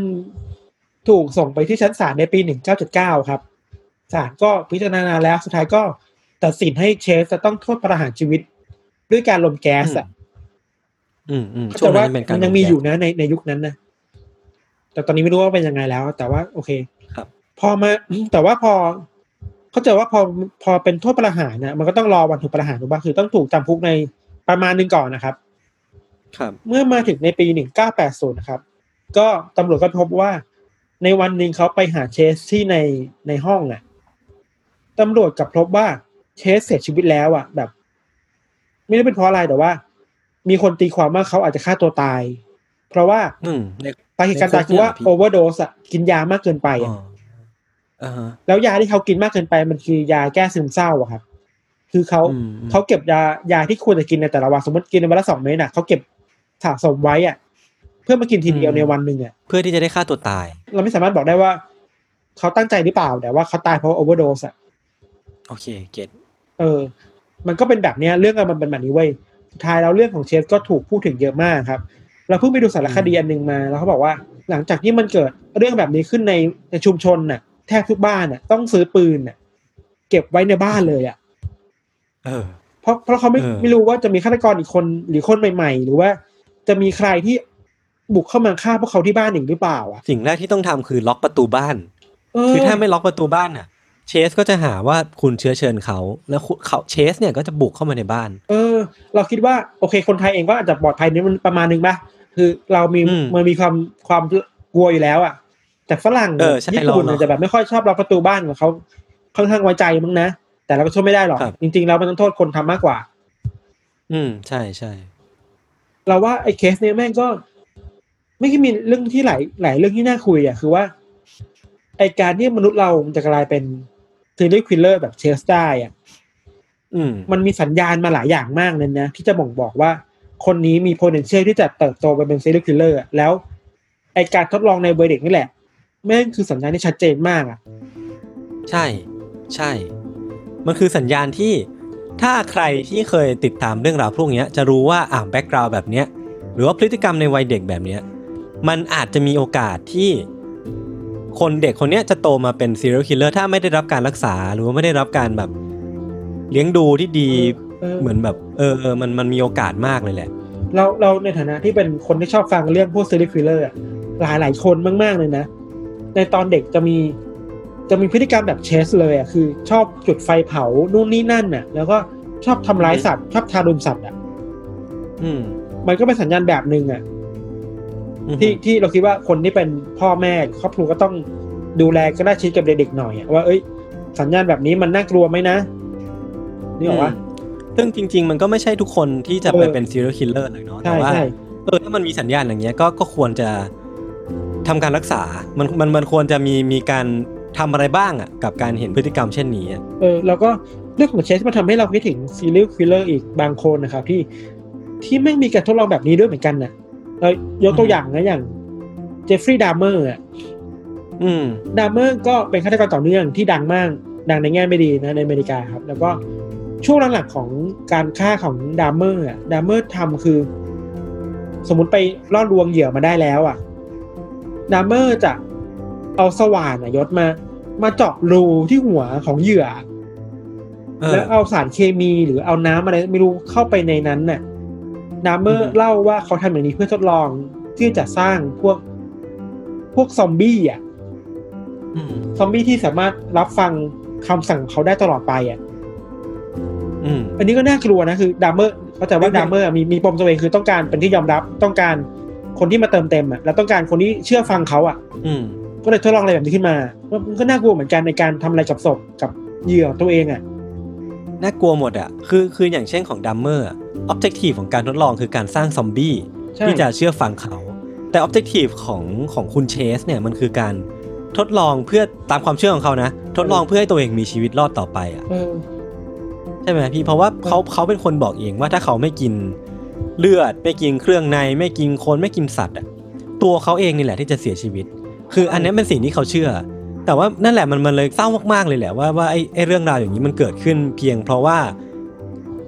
Speaker 3: ถูกส่งไปที่ชั้นศาลในปี1979ครับศาลก็พิจารณาแล้วสุดท้ายก็ตัดสินให้เชฟจะต้องโทษประหารชีวิต ด้วยการลมแก๊สอะ
Speaker 2: อืมอืม
Speaker 3: เข้า
Speaker 2: ช่
Speaker 3: ใจ
Speaker 2: วง
Speaker 3: ว่า
Speaker 2: นั้นเป็นการ
Speaker 3: มันยังมีอยู่นะในในยุคนั้นนะแต่ตอนนี้ไม่รู้ว่าเป็นยังไงแล้ว แต่ว่าโอเค
Speaker 2: ครับ
Speaker 3: พอมาแต่ว่าพอเข้าใจว่าพอพอเป็นโทษประหารนะมันก็ต้องรอวันถูกประหารถูกป่ะคือต้องถูกจำคุกในประมาณหนึงก่อนนะครับ
Speaker 2: ครับ
Speaker 3: เมื่อมาถึงในปี1980นะครับ ก็ตำรวจก็พบว่า ในวันหนึ่งเขาไปหาเชสที่ในในห้องน่ะตำรวจกลับพบว่าเชสเสียชีวิตแล้วอะ แบบ ไม่รู้เป็นเพราะอะไรแต่ว่า มีคนตีความว่าเขาอาจจะฆ่าตัวตาย เพราะว่า
Speaker 2: อืมใน
Speaker 3: สาเหตุการตายคือว่า
Speaker 2: ในคุกเนี่ยเหรอพี่
Speaker 3: โอเวอร์โดสอะกินยามากเกินไป
Speaker 2: อ๋
Speaker 3: อะ
Speaker 2: ออ่าฮะ
Speaker 3: แล้วยาที่เขากินมากเกินไป มันคือยาแก้ซึมเศร้าอะครับ คือเขา
Speaker 2: อืม
Speaker 3: เขาเก็บยายาที่ควรจะกินในแต่ละวันสมมติกินในวันละสองเม็ดน่ะเขาเก็บสะสมไว้อะ เพื่อมากินทีเดียวในวันหนึ่งอะ
Speaker 2: เพื่อที่จะได้ฆ่าตัวตาย
Speaker 3: เราไม่สามารถบอกได้ว่าเขาตั้งใจหรือเปล่าแต่ว่าเขาตายเพราะ overdose อะ
Speaker 2: โอเค get
Speaker 3: เออ มันก็เป็นแบบเนี้ยเรื่องมันเป็นแบบนี้เว้ยสุด ท้ายแล้วเรื่องของเชสก็ถูกพูดถึงเยอะมากครับ เราเพิ่งไปดูสารคดีอันหนึ่งมา แล้วเขาบอกว่าหลังจากที่มันเกิดเรื่องแบบนี้ขึ้นในในชุมชนน่ะ แทบทุกบ้านน่ะ ต้องซื้อปืนน่ะ เก็บไว้ในบ้านเลยอะ
Speaker 2: เออ
Speaker 3: เพราะเพราะเขาไม่
Speaker 2: เออ
Speaker 3: ไม่รู้ว่าจะมีฆาตกรอีกคนหรือคนใหม่ ๆ หรือว่าจะมีใครที่บุกเข้ามาฆ่าพวกเขาที่บ้านอีกหรือเปล่าอะ
Speaker 2: สิ่งแรกที่ต้องทำคือล็อกประตูบ้าน
Speaker 3: เออ
Speaker 2: คือถ้าไม่ล็อกประตูบ้านน่ะ เชสก็จะหาว่าคุณเชื้อเชิญเขา แล้วคุณเขาเชสเนี่ยก็จะบุกเข้ามาในบ้าน
Speaker 3: เออ เราคิดว่าโอเค คนไทยเองก็อาจจะปลอดภัยในมันประมาณนึงป่ะคือเรามี
Speaker 2: อืม
Speaker 3: มันมีความความกลัวอยู่แล้วอะแต่ฝรั่ง
Speaker 2: เออใช่
Speaker 3: ญี่ปุ่น
Speaker 2: เรา
Speaker 3: อาจจะแบบไม่ค่อยชอบล็อกประตูบ้านของเขาค่อนข้างไว้ใจมั้งนะ แต่เราก็ช่วยไม่ได้หรอก
Speaker 2: ครับ
Speaker 3: จริงๆแล้วมันต้องโทษคนทำมากกว่า
Speaker 2: อืมใช่ใช่
Speaker 3: เราว่าไอ้เคสเนี้ยแม่งก็ ไม่ใช่มีเรื่องที่หลายหลายเรื่องที่น่าคุยอะคือว่าไอการที่มนุษย์เรามันจะกลายเป็น serial killer แบบเชสได้อะ
Speaker 2: อืม
Speaker 3: มันมีสัญญาณมาหลายอย่างมากเลยนะ ที่จะบ่งบอกว่าคนนี้มี potential ที่จะเติบโตไปเป็น serial killer แล้วไอการทดลองในวัยเด็กนี่แหละแม่งคือสัญญาณที่ชัดเจนมากอะ
Speaker 2: ใช่ ใช่มันคือสัญญาณที่ถ้าใครที่เคยติดตามเรื่องราวพวกเนี้ยจะรู้ว่าอ่า background แบบเนี้ย หรือว่าพฤติกรรมในวัยเด็กแบบเนี้ย มันอาจจะมีโอกาสที่ คนเด็กคนเนี้ยจะโตมาเป็น serial killer ถ้าไม่ได้รับการรักษาหรือว่าไม่ได้รับการแบบ เลี้ยงดูที่ดี
Speaker 3: เออ
Speaker 2: เหมือนแบบเออเออมันมันมีโอกาสมากเลยแหละ
Speaker 3: เราเราในฐานะที่เป็นคนที่ชอบฟังเรื่องพวก serial killer หลายหลายๆคนมาก ๆ เลยนะ ในตอนเด็กจะมีจะมีพฤติกรรมแบบเชสเลยอะคือ ชอบจุดไฟเผานู่นนี่นั่นน่ะ แล้วก็ชอบทำร้ายสัตว์ชอบทารุณสัตว์อะ
Speaker 2: อืม
Speaker 3: มันก็เป็นสัญญาณแบบหนึ่งอะ
Speaker 2: อืม
Speaker 3: ที่ที่เราคิดว่าคนที่เป็นพ่อแม่ครอบครัวก็ต้องดูแลใกล้ชิดกับเด็กๆหน่อยอะว่าเอ้ย สัญญาณแบบนี้มันน่ากลัวไหมนะนี่บอกว่า
Speaker 2: ซึ่งจริง ๆ มันก็ไม่ใช่ทุกคนที่จะไป
Speaker 3: เออ
Speaker 2: เป็น serial killer เลยเนาะ
Speaker 3: ใช่
Speaker 2: แต่ว่า
Speaker 3: ใช่
Speaker 2: เออถ้ามันมีสัญญาณอย่างเงี้ยก็ก็ควรจะทำการรักษา มันมันมันควรจะมีมีการทำอะไรบ้างอะกับการเห็นพฤติกรรมเช่นนี้อะ
Speaker 3: เออแล้วก็เรื่องของเชสมันทำให้เราคิดถึง serial killer อีกบางคนนะครับที่ที่ไม่มีการทดลองแบบนี้ด้วยเหมือนกันนะ เรายกตัวอย่างนะอย่างเจฟฟรีย์ดามเมอร์อะ
Speaker 2: อืม
Speaker 3: ดามเมอร์ก็เป็นฆาตกรต่อเนื่องที่ดังมาก ดังในแง่ไม่ดีนะในอเมริกาครับ แล้วก็ช่วงหลังๆของการฆ่าของดามเมอร์อะดามเมอร์ทำคือ สมมติไปล่อลวงเหยื่อมาได้แล้วอะดามเมอร์จะเอาสว่านอะยศมา มาเจาะรูที่หัวของเหยื่อ
Speaker 2: เออ
Speaker 3: แล้วเอาสารเคมีหรือเอาน้ำอะไรไม่รู้เข้าไปในนั้นน่ะ ดามเมอร์
Speaker 2: อะอืม
Speaker 3: เล่าว่าเขาทำอย่างนี้เพื่อทดลองที่จะสร้างพวกพวกซอมบี้อะ
Speaker 2: อืม
Speaker 3: ซอมบี้ที่สามารถรับฟังคำสั่งเขาได้ตลอดไปอะ
Speaker 2: อืม
Speaker 3: อันนี้ก็น่ากลัวนะคือดามเมอร์เข้าใจว่า
Speaker 2: ไม่
Speaker 3: ดามเมอร์มีมีปมตัวเองคือต้องการเป็นที่ยอมรับต้องการคนที่มาเติมเต็มอะแล้วต้องการคนที่เชื่อฟังเขาอะ
Speaker 2: อืม
Speaker 3: ก็เลยทดลองอะไรแบบนี้ขึ้นมามันก็น่ากลัวเหมือนกันในการทำอะไรกับศพกับเหยื่อตัวเองอะ
Speaker 2: น่ากลัวหมดอะคือคืออย่างเช่นของดัมเมอร์ ออบเจกตีฟของการทดลองคือการสร้างซอมบี้
Speaker 3: ใช่
Speaker 2: ที่จะเชื่อฟังเขา แต่ออบเจกตีฟของของคุณเชสเนี่ยมันคือการทดลองเพื่อตามความเชื่อของเขานะ ทดลองเพื่อให้ตัวเองมีชีวิตรอดต่อไปอะ
Speaker 3: เออ
Speaker 2: ใช่ไหมพี่เพราะว่าเขาเขาเป็นคนบอกเองว่าถ้าเขาไม่กินเลือด ไม่กินเครื่องใน ไม่กินคนไม่กินสัตว์อะตัวเขาเองนี่แหละที่จะเสียชีวิต คืออันนี้เป็นสิ่งที่เขาเชื่อ แต่ว่านั่นแหละมันมันเลยเศร้ามากๆเลยแหละว่าว่าไอ้ไอ้เรื่องราวอย่างนี้มันเกิดขึ้นเพียงเพราะว่า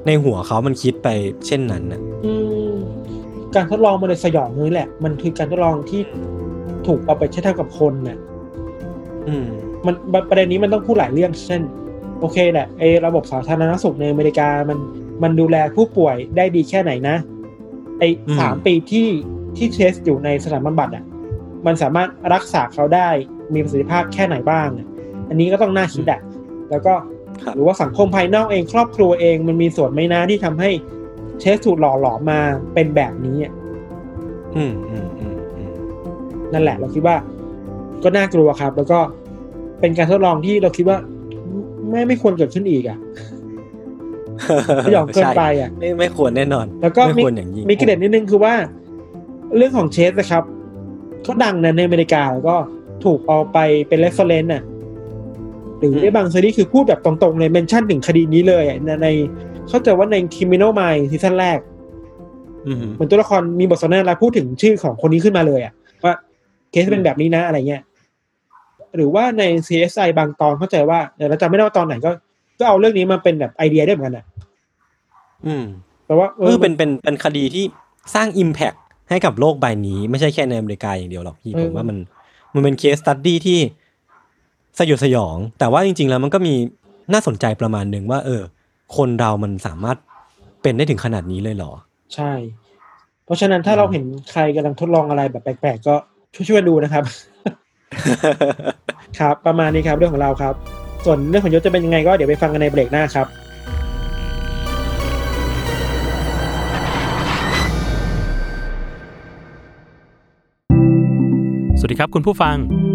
Speaker 2: ในหัวเขามันคิดไปเช่นนั้นน่ะ
Speaker 3: อืมการทดลองมันเลยสยองนี่แหละ มันคือการทดลองที่ถูกเอาไปใช้ทำกับคนน่ะ
Speaker 2: อืม
Speaker 3: มันประเด็นนี้มันต้องพูดหลายเรื่อง เช่น โอเคแหละไอ้ระบบสาธารณสุขในอเมริกามันมันดูแลผู้ป่วยได้ดีแค่ไหนนะไอ้
Speaker 2: อืม
Speaker 3: สามปีที่ที่เทสอยู่ในสถานบำบัดอะ มันสามารถรักษาเขาได้มีประสิทธิภาพแค่ไหนบ้างอะอันนี้ก็ต้องน่าคิดอะแล้วก็
Speaker 2: ครับ
Speaker 3: หรือว่าสังคมภายนอกเองครอบครัวเองมันมีส่วนไหมนะที่ทำให้เชสถูกหล่อหลอมมาเป็นแบบนี้อะ
Speaker 2: อืมอืมอืมอืม
Speaker 3: นั่นแหละ เราคิดว่า ก็น่ากลัวครับ แล้วก็เป็นการทดลองที่เราคิดว่า ไม่ไม่ควรเกิดขึ้นอีกอะสยองเกินไปอะ
Speaker 2: ไม่ไม่ควรแน่นอน
Speaker 3: แล้วก็
Speaker 2: ไม่
Speaker 3: มี
Speaker 2: ควรอย่างยิ่ง
Speaker 3: มีเกร็ดนิดนึงคือว่า เรื่องของเชสนะครับก็ดังนะในอเมริกาแล้วก็ถูกเอาไปเป็น reference น่ะ หรือในบางซีรีส์คือพูดแบบตรงๆเลย mention ถึงคดีนี้เลยอะในในเข้าใจว่าใน Criminal Minds ซีซั่นแรก
Speaker 2: อืม
Speaker 3: เหมือนตัวละครมีบทสนทนาแล้วพูดถึงชื่อของคนนี้ขึ้นมาเลยอะว่าเคสเป็นแบบนี้นะอะไรเงี้ยหรือว่าใน CSI บางตอนเข้าใจว่าเดี๋ยวเราจำไม่ได้ว่าตอนไหนก็ ก็เอาเรื่องนี้มาเป็นแบบไอเดียได้เหมือนกันอะ
Speaker 2: อืม
Speaker 3: แปลว่า
Speaker 2: เออเป็นเป็นเป็นคดีที่สร้าง Impact ให้กับโลกใบนี้ ไม่ใช่แค่ในอเมริกาอย่างเดียวหรอกพี่ผมว่ามันมันเป็นเคสตัดดี้ที่ สยดสยอง แต่ว่าจริง ๆ แล้วมันก็มีน่าสนใจประมาณหนึ่งว่า เออ คนเรามันสามารถเป็นได้ถึงขนาดนี้เลยเหรอ
Speaker 3: ใช่ เพราะฉะนั้นถ้าเราเห็นใครกำลังทดลองอะไรแบบแปลกๆ ก็ช่วยๆดูนะครับ ครับ ประมาณนี้ครับเรื่องของเราครับ ส่วนเรื่องของยศจะเป็นยังไงก็เดี๋ยวไปฟังกันในเบรกหน้าครับ
Speaker 4: สวัสดีครับคุณผู้ฟัง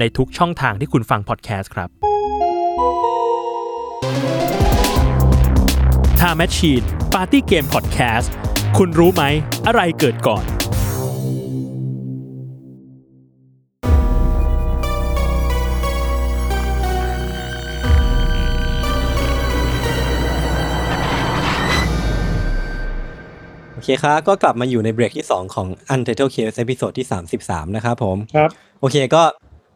Speaker 4: ในทุกช่องทางที่คุณฟังพอดแคสต์ครับ Time Machine Party Game Podcast คุณรู้ไหม อะไรเกิดก่อน
Speaker 2: โอเคครับก็กลับมาอยู่ในเบรกที่ 2 ของ Untitled Case episode ที่ 33 นะครับผม
Speaker 3: ครับ
Speaker 2: โอเคก็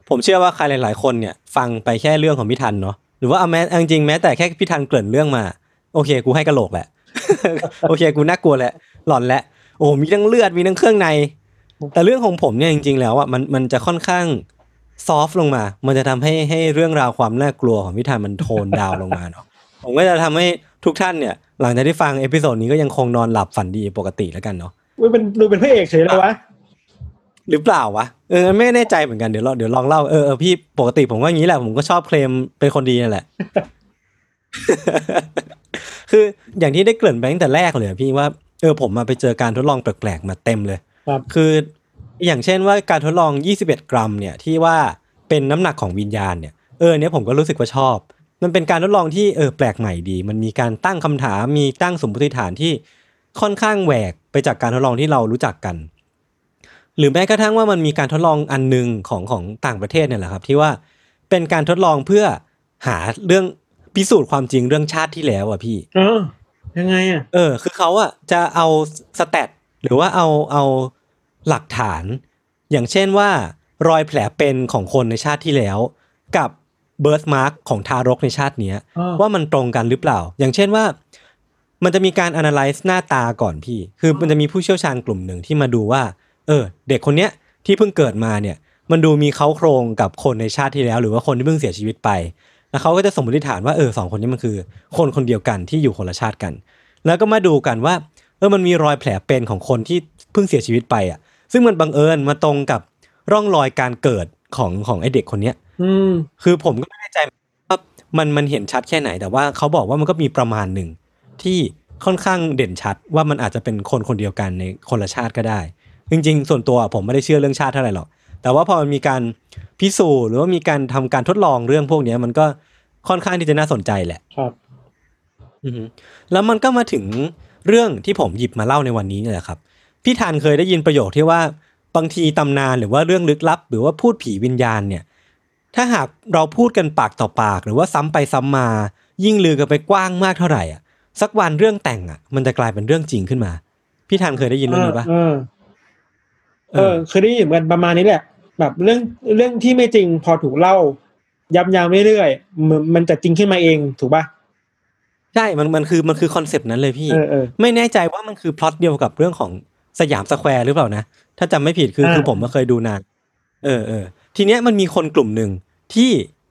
Speaker 2: ผมเชื่อว่าใครหลาย ๆ คนเนี่ยฟังไปแค่เรื่องของพี่ทันเนาะหรือว่าเอาแม้จริงแม้แต่แค่พี่ทันเกริ่นเรื่องมา โอเค กูให้กระโหลกแหละ โอเค กูน่ากลัวแหละ หลอนแหละ โอ้มีทั้งเลือดมีทั้งเครื่องใน แต่เรื่องของผมเนี่ยจริง ๆ แล้วอะมันมันจะค่อนข้าง soft ลงมา มันจะทำให้ให้เรื่องราวความน่ากลัวของพี่ทันมัน tone down ลงมาเนาะผมก็จะทำให้ทุกท่านเนี่ย หลังจากที่ฟังเอพิโซดนี้ก็ยังคงนอนหลับฝันดีปกติแล้วกันเนาะ
Speaker 3: ดูเป็นดูเป็นพระเอกเฉยเลยวะ
Speaker 2: หรือเปล่าวะเออไม่แน่ใจเหมือนกันเดี๋ยวลองเดี๋ยวลองเล่าเออเออพี่ปกติผมก็อย่างนี้แหละผมก็ชอบเคลมเป็นคนดีนั่นแหละ คืออย่างที่ได้เกริ่นไปตั้งแต่แรกเลยอะพี่ว่าเออผมมาไปเจอการทดลองแปลกๆมาเต็มเลย
Speaker 3: ครับ
Speaker 2: คืออย่างเช่นว่าการทดลอง 21 กรัม เนี่ยที่ว่าเป็นน้ำหนักของวิญญาณเนี่ยเออเนี้ยผมก็รู้สึกว่าชอบ มันเป็นการทดลองที่เออแปลกใหม่ดี มันมีการตั้งคำถามมีตั้งสมมติฐานที่ค่อนข้างแหวกไปจากการทดลองที่เรารู้จักกัน หรือแม้กระทั่งว่ามันมีการทดลองอันหนึ่งของของต่างประเทศเนี่ยแหละครับ ที่ว่าเป็นการทดลองเพื่อหาเรื่องพิสูจน์ความจริงเรื่องชาติที่แล้วอะพี่
Speaker 3: เออ ยังไงอะ
Speaker 2: เออ คือเขาอะจะเอาสแตทหรือว่าเอาเอาหลักฐาน อย่างเช่นว่ารอยแผลเป็นของคนในชาติที่แล้ว กับเบิร์ m มาร์กของทารกในชาติเนี้ย
Speaker 3: อ่า
Speaker 2: ว่ามันตรงกันหรือเปล่า อย่างเช่นว่า มันจะมีการ analyze หน้าตาก่อนพี่ คือมันจะมีผู้เชี่ยวชาญกลุ่มหนึ่งที่มาดูว่า เออ เด็กคนเนี้ยที่เพิ่งเกิดมาเนี่ย มันดูมีเขาโครงกับคนในชาติที่แล้ว หรือว่าคนที่เพิ่งเสียชีวิตไป แล้วเขาก็จะสมมติฐานว่าเออสองคนนี้มันคือ คนคนเดียวกันที่อยู่คนละชาติกัน แล้วก็มาดูกันว่าเออมันมีรอยแผลเป็นของคนที่เพิ่งเสียชีวิตไปอะ ซึ่งมันบังเอิญมาตรงกับร่องรอยการเกิดของของไอเด็กคนเนี้ย
Speaker 3: อืม
Speaker 2: คือผมก็ไม่แน่ใจว่ามันมันเห็นชัดแค่ไหน แต่ว่าเขาบอกว่ามันก็มีประมาณหนึ่งที่ค่อนข้างเด่นชัดว่ามันอาจจะเป็นคนคนเดียวกันในคนละชาติก็ได้ จริงๆ ส่วนตัวผมไม่ได้เชื่อเรื่องชาติเท่าไหร่หรอก แต่ว่าพอมันมีการพิสูจน์หรือว่ามีการทำการทดลองเรื่องพวกเนี้ย มันก็ค่อนข้างที่จะน่าสนใจแหละ
Speaker 3: ครับ
Speaker 2: อือฮึแล้วมันก็มาถึงเรื่องที่ผมหยิบมาเล่าในวันนี้เนี่ยแหละครับ พี่ธันเคยได้ยินประโยคที่ว่าบางทีตำนานหรือว่าเรื่องลึกลับ หรือว่าพูดผีวิญญาณเนี่ย ถ้าหากเราพูดกันปากต่อปาก หรือว่าซ้ำไปซ้ำมา ยิ่งลือกันไปกว้างมากเท่าไหร่อะสักวันเรื่องแต่งอะ มันจะกลายเป็นเรื่องจริงขึ้นมา พี่ธันเคยได้ยินเรื่องนี้ปะ
Speaker 3: เออเออเคยได้ยินเหมือนกันประมาณนี้แหละ แบบเรื่องเรื่องที่ไม่จริงพอถูกเล่าย้ำๆเรื่อยๆมันมันจะจริงขึ้นมาเองถูกป่ะ
Speaker 2: ใช่ มันมันคือมันคือ concept นั้นเลยพี่
Speaker 3: เออเออ
Speaker 2: ไม่แน่ใจว่ามันคือพล็อตเดียวกับเรื่องของสยามสแควร์หรือเปล่านะ ถ้าจำไม่ผิดคือ
Speaker 3: อ่า
Speaker 2: คือผมมาเคยดูนาน เออเออทีเนี้ยมันมีคนกลุ่มหนึ่งที่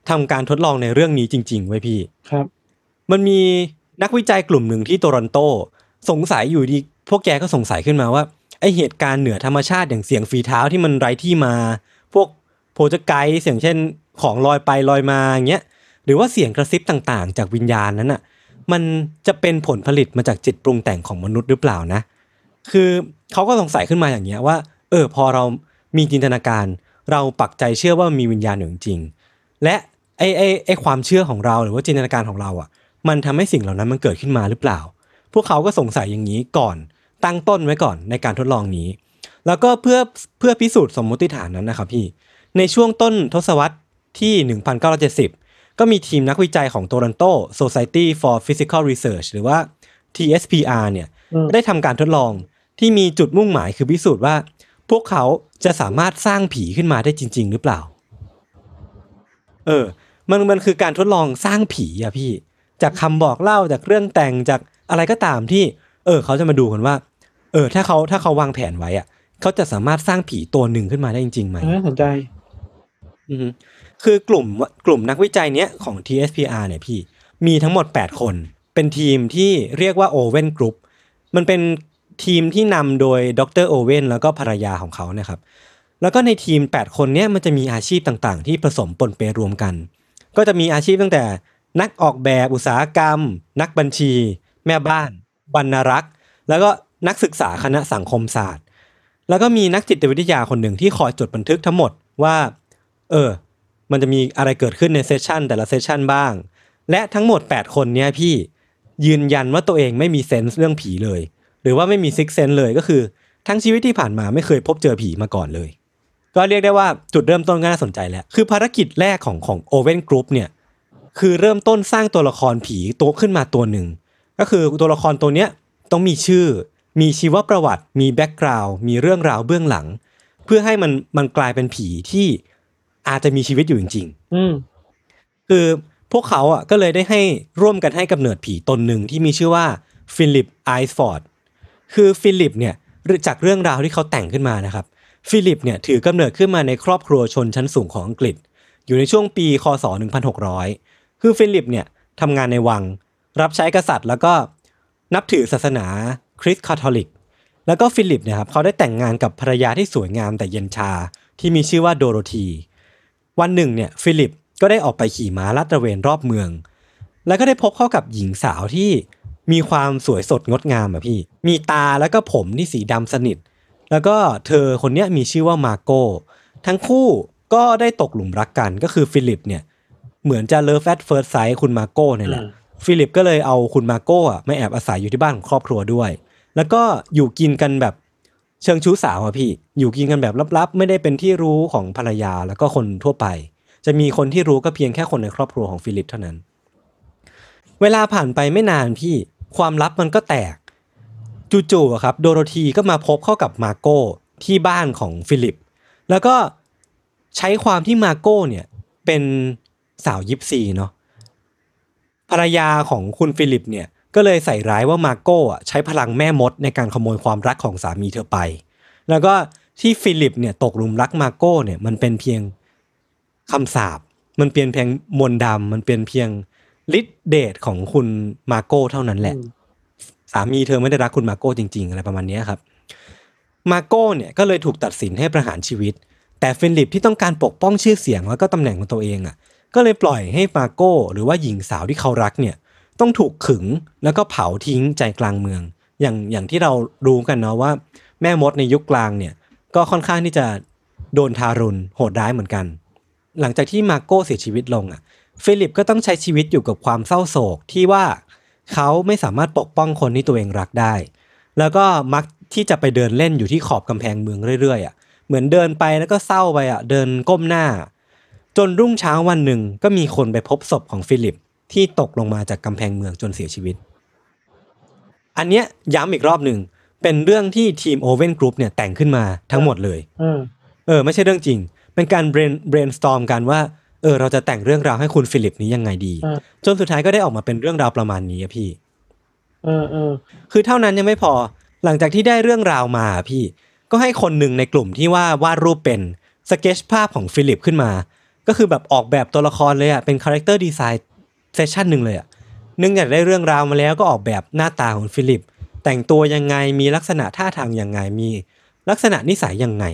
Speaker 2: ทำการทดลองในเรื่องนี้จริง ๆ ไว้พี่
Speaker 3: ครับ
Speaker 2: มันมีนักวิจัยกลุ่มหนึ่งที่โตรอนโต สงสัยอยู่ดี พวกแกก็สงสัยขึ้นมาว่า ไอเหตุการณ์เหนือธรรมชาติอย่างเสียงฝีเท้าที่มันไร้ที่มา พวกโพจไกเสียงเช่นของลอยไปลอยมาอย่างเงี้ยหรือว่าเสียงกระซิบต่างๆ จากวิญญาณนั้นอะมันจะเป็นผลผลิตมาจากจิตปรุงแต่งของมนุษย์หรือเปล่านะ คือเขาก็สงสัยขึ้นมาอย่างเงี้ยว่า เออพอเรามีจินตนาการ เราปักใจเชื่อว่ามีวิญญาณอยู่จริง และไอไอไอความเชื่อของเราหรือว่าจินตนาการของเราอะ มันทำให้สิ่งเหล่านั้นมันเกิดขึ้นมาหรือเปล่า พวกเขาก็สงสัยอย่างนี้ก่อน ตั้งต้นไว้ก่อนในการทดลองนี้ แล้วก็เพื่อเพื่อพิสูจน์สมมติฐานนั้นนะครับพี่ในช่วงต้นทศวรรษที่ 1970 ก็มีทีมนักวิจัยของ Toronto Society for Physical Research หรือว่า TSPR เนี่ย
Speaker 3: อืม
Speaker 2: ได้ทำการทดลองที่มีจุดมุ่งหมายคือพิสูจน์ว่า พวกเขาจะสามารถสร้างผีขึ้นมาได้จริง ๆ หรือเปล่า เออ มันมันคือการทดลองสร้างผีอะพี่ จากคำบอกเล่าจากเรื่องแต่งจากอะไรก็ตามที่ เออ เขาจะมาดูกันว่า เออถ้าเขาถ้าเขาวางแผนไว้อะเขาจะสามารถสร้างผีตัวหนึ่งขึ้นมาได้จริงๆไหม
Speaker 3: น่าสนใจ
Speaker 2: อือฮึคือกลุ่มกลุ่มนักวิจัยเนี้ยของ TSPR เนี่ยพี่ มีทั้งหมด 8 คน เป็นทีมที่เรียกว่า Owen Group มันเป็นทีมที่นำโดยดรโอเวนแล้วก็ภรรยาของเขานะครับ แล้วก็ในทีม 8 คนเนี้ยมันจะมีอาชีพต่างๆ ที่ผสมปนเปรวมกัน ก็จะมีอาชีพตั้งแต่นักออกแบบอุตสาหกรรม นักบัญชี แม่บ้านบรรณารักษ์ แล้วก็ นักศึกษาคณะสังคมศาสตร์ แล้วก็มีนักจิตวิทยาคนหนึ่งที่คอยจดบันทึกทั้งหมดว่า เออ มันจะมีอะไรเกิดขึ้นในเซสชันแต่ละเซสชันบ้าง และทั้งหมด 8 คนเนี้ยพี่ยืนยันว่าตัวเองไม่มีเซนส์เรื่องผีเลย หรือว่าไม่มี sixth sense เลยก็คือ ทั้งชีวิตที่ผ่านมาไม่เคยพบเจอผีมาก่อนเลย ก็เรียกได้ว่าจุดเริ่มต้นก็น่าสนใจแล้ว คือภารกิจแรกของของ Owen Group เนี่ยคือเริ่มต้นสร้างตัวละครผีตัวขึ้นมาตัวหนึ่ง ก็คือตัวละครตัวเนี้ยต้องมีชื่อ มีชีวประวัติ มี background มีเรื่องราวเบื้องหลัง เพื่อให้มันมันกลายเป็นผีที่อาจจะมีชีวิตอยู่จริง ๆ
Speaker 3: อืม
Speaker 2: คือพวกเขาอะก็เลยได้ให้ร่วมกันให้กำเนิดผีตนหนึ่งที่มีชื่อว่าฟิลิปไอล์สฟอร์ดคือฟิลิปเนี่ยจากเรื่องราวที่เขาแต่งขึ้นมานะครับ ฟิลิปเนี่ยถือกำเนิดขึ้นมาในครอบครัวชนชั้นสูงของอังกฤษ อยู่ในช่วงปีคศ 1600 คือฟิลิปเนี่ยทำงานในวัง รับใช้กษัตริย์แล้วก็นับถือศาสนา คริสต์คาทอลิก แล้วก็ฟิลิปเนี่ยครับเขาได้แต่งงานกับภรรยาที่สวยงามแต่เย็นชาที่มีชื่อว่าโดโรธี วันหนึ่งเนี่ยฟิลิปก็ได้ออกไปขี่ม้าลาดตระเวนรอบเมือง แล้วก็ได้พบเข้ากับหญิงสาวที่มีความสวยสดงดงามอะพี่ มีตาแล้วก็ผมที่สีดำสนิท แล้วก็เธอคนเนี้ยมีชื่อว่ามาโกทั้งคู่ก็ได้ตกหลุมรักกันก็คือฟิลิปเนี่ยเหมือนจะ love at first sight คุณมาโก้เนี่ยแหละ
Speaker 3: อืม
Speaker 2: ฟิลิปก็เลยเอาคุณมาโก้อะมาแอบอาศัยอยู่ที่บ้านของครอบครัวด้วย แล้วก็อยู่กินกันแบบเชิงชู้สาวอะพี่ อยู่กินกันแบบลับๆ ไม่ได้เป็นที่รู้ของภรรยาแล้วก็คนทั่วไป จะมีคนที่รู้ก็เพียงแค่คนในครอบครัวของฟิลิปเท่านั้น เวลาผ่านไปไม่นานพี่ความลับมันก็แตก จู่ๆอะครับโดโรธีก็มาพบเข้ากับมาโก้ที่บ้านของฟิลิป แล้วก็ใช้ความที่มาโก้เนี่ยเป็นสาวยิปซีเนาะภรรยาของคุณฟิลิปเนี่ย ก็เลยใส่ร้ายว่ามาโก้อะใช้พลังแม่มดในการขโมยความรักของสามีเธอไป แล้วก็ที่ฟิลิปเนี่ยตกหลุมรักมาโก้เนี่ยมันเป็นเพียงคำสาปมันเปลี่ยนเพียงมนต์ดำมันเป็นเพียงฤทธิเดชของคุณมาโก้เท่านั้นแหละ สามีเธอไม่ได้รักคุณมาโก้จริง ๆ อะไรประมาณเนี้ยครับ มาโก้เนี่ยก็เลยถูกตัดสินให้ประหารชีวิต แต่ฟิลิปที่ต้องการปกป้องชื่อเสียงแล้วก็ตำแหน่งของตัวเองอะ ก็เลยปล่อยให้มาโก้ หรือว่าหญิงสาวที่เขารักเนี่ย ต้องถูกขึงแล้วก็เผาทิ้งใจกลางเมือง อย่างอย่างที่เรารู้กันเนาะว่า แม่มดในยุคกลางเนี่ยก็ค่อนข้างที่จะโดนทารุณโหดร้ายเหมือนกัน หลังจากที่มาโก้เสียชีวิตลงอะฟิลิปก็ต้องใช้ชีวิตอยู่กับความเศร้าโศกที่ว่าเขาไม่สามารถปกป้องคนที่ตัวเองรักได้ แล้วก็มักที่จะไปเดินเล่นอยู่ที่ขอบกำแพงเมืองเรื่อยๆอะเหมือนเดินไปแล้วก็เศร้าไปอะเดินก้มหน้า จนรุ่งเช้าวันหนึ่งก็มีคนไปพบศพของฟิลิป ที่ตกลงมาจากกำแพงเมืองจนเสียชีวิต อันเนี้ยย้ำอีกรอบหนึ่งเป็นเรื่องที่ทีม Owen Group เนี่ยแต่งขึ้นมาทั้งหมดเลย
Speaker 3: อืม
Speaker 2: เออ ไม่ใช่เรื่องจริง เป็นการ brain brainstorm กันว่าเออเราจะแต่งเรื่องราวให้คุณฟิลิปนี้ยังไงดี
Speaker 3: อ่า
Speaker 2: จนสุดท้ายก็ได้ออกมาเป็นเรื่องราวประมาณนี้อะพี่
Speaker 3: เออเออ
Speaker 2: คือเท่านั้นยังไม่พอหลังจากที่ได้เรื่องราวมาอะพี่ ก็ให้คนหนึ่งในกลุ่มที่ว่าวาดรูปเป็นสเกจภาพของฟิลิปขึ้นมา ก็คือแบบออกแบบตัวละครเลยอะเป็น character design session หนึ่งเลยอะเนื่องจากได้เรื่องราวมาแล้วก็ออกแบบหน้าตาของฟิลิป แต่งตัวยังไงมีลักษณะท่าทางยังไงมี ลักษณะนิสัยยังไง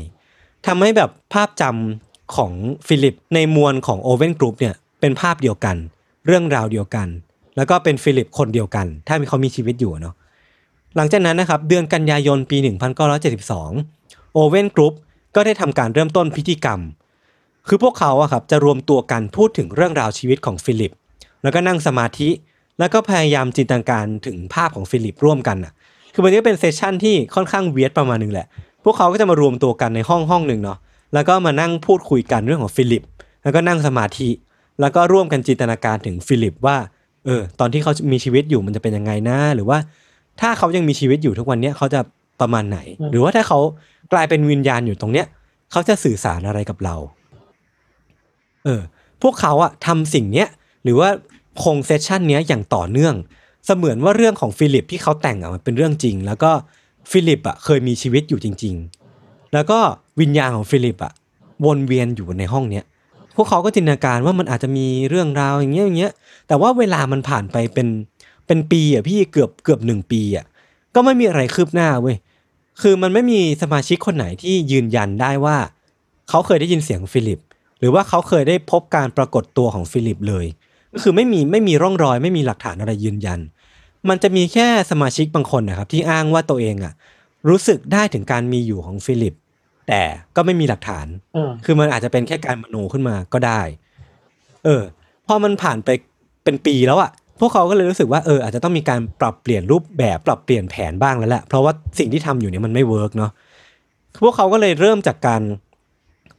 Speaker 2: ทำให้แบบภาพจำของฟิลิปในมวลของ Owen Group เนี่ยเป็นภาพเดียวกัน เรื่องราวเดียวกัน แล้วก็เป็นฟิลิปคนเดียวกัน ถ้ามีเขามีชีวิตอยู่เนาะหลังจากนั้นนะครับเดือนกันยายนปี 1972 Owen Group ก็ได้ทำการเริ่มต้นพิธีกรรม คือพวกเขาอะครับจะรวมตัวกันพูดถึงเรื่องราวชีวิตของฟิลิป แล้วก็นั่งสมาธิ แล้วก็พยายามจินตนาการถึงภาพของฟิลิปร่วมกันอะคือมันก็เป็น session ที่ค่อนข้าง weird ประมาณหนึ่งแหละ พวกเขาก็จะมารวมตัวกันในห้องห้องหนึ่งเนาะ แล้วก็มานั่งพูดคุยกันเรื่องของฟิลิป แล้วก็นั่งสมาธิ แล้วก็ร่วมกันจินตนาการถึงฟิลิปว่า เออ ตอนที่เขามีชีวิตอยู่มันจะเป็นยังไงนะ หรือว่า ถ้าเขายังมีชีวิตอยู่ทุกวันเนี้ยเขาจะประมาณไหน หรือว่าถ้าเขากลายเป็นวิญญาณอยู่ตรงเนี้ย เขาจะสื่อสารอะไรกับเรา เออ พวกเขาอะทำสิ่งเนี้ย หรือว่าคง session เนี้ยอย่างต่อเนื่อง เสมือนว่าเรื่องของฟิลิปที่เขาแต่งอะมันเป็นเรื่องจริง แล้วก็ฟิลิปอะเคยมีชีวิตอยู่จริง ๆ แล้วก็วิญญาณของฟิลิปอะวนเวียนอยู่ในห้องเนี้ยพวกเขาก็จินตนาการว่ามันอาจจะมีเรื่องราวอย่างเงี้ยอย่างเงี้ย แต่ว่าเวลามันผ่านไปเป็นเป็นปีอะพี่เกือบเกือบหนึ่งปีอะก็ไม่มีอะไรคืบหน้าเว้ยคือมันไม่มีสมาชิกคนไหนที่ยืนยันได้ว่า เขาเคยได้ยินเสียงฟิลิป หรือว่าเขาเคยได้พบการปรากฏตัวของฟิลิปเลย ก็คือไม่มีไม่มีร่องรอย ไม่มีหลักฐานอะไรยืนยัน มันจะมีแค่สมาชิกบางคนนะครับ ที่อ้างว่าตัวเองอะ รู้สึกได้ถึงการมีอยู่ของฟิลิป แต่ก็ไม่มีหลักฐาน
Speaker 3: เออ
Speaker 2: คือมันอาจจะเป็นแค่การมโนขึ้นมาก็ได้ เออพอมันผ่านไปเป็นปีแล้วอะพวกเขาก็เลยรู้สึกว่าเอออาจจะต้องมีการปรับเปลี่ยนรูปแบบปรับเปลี่ยนแผนบ้างแล้วแหละเพราะว่าสิ่งที่ทำอยู่เนี่ยมันไม่ work เนาะพวกเขาก็เลยเริ่มจากการ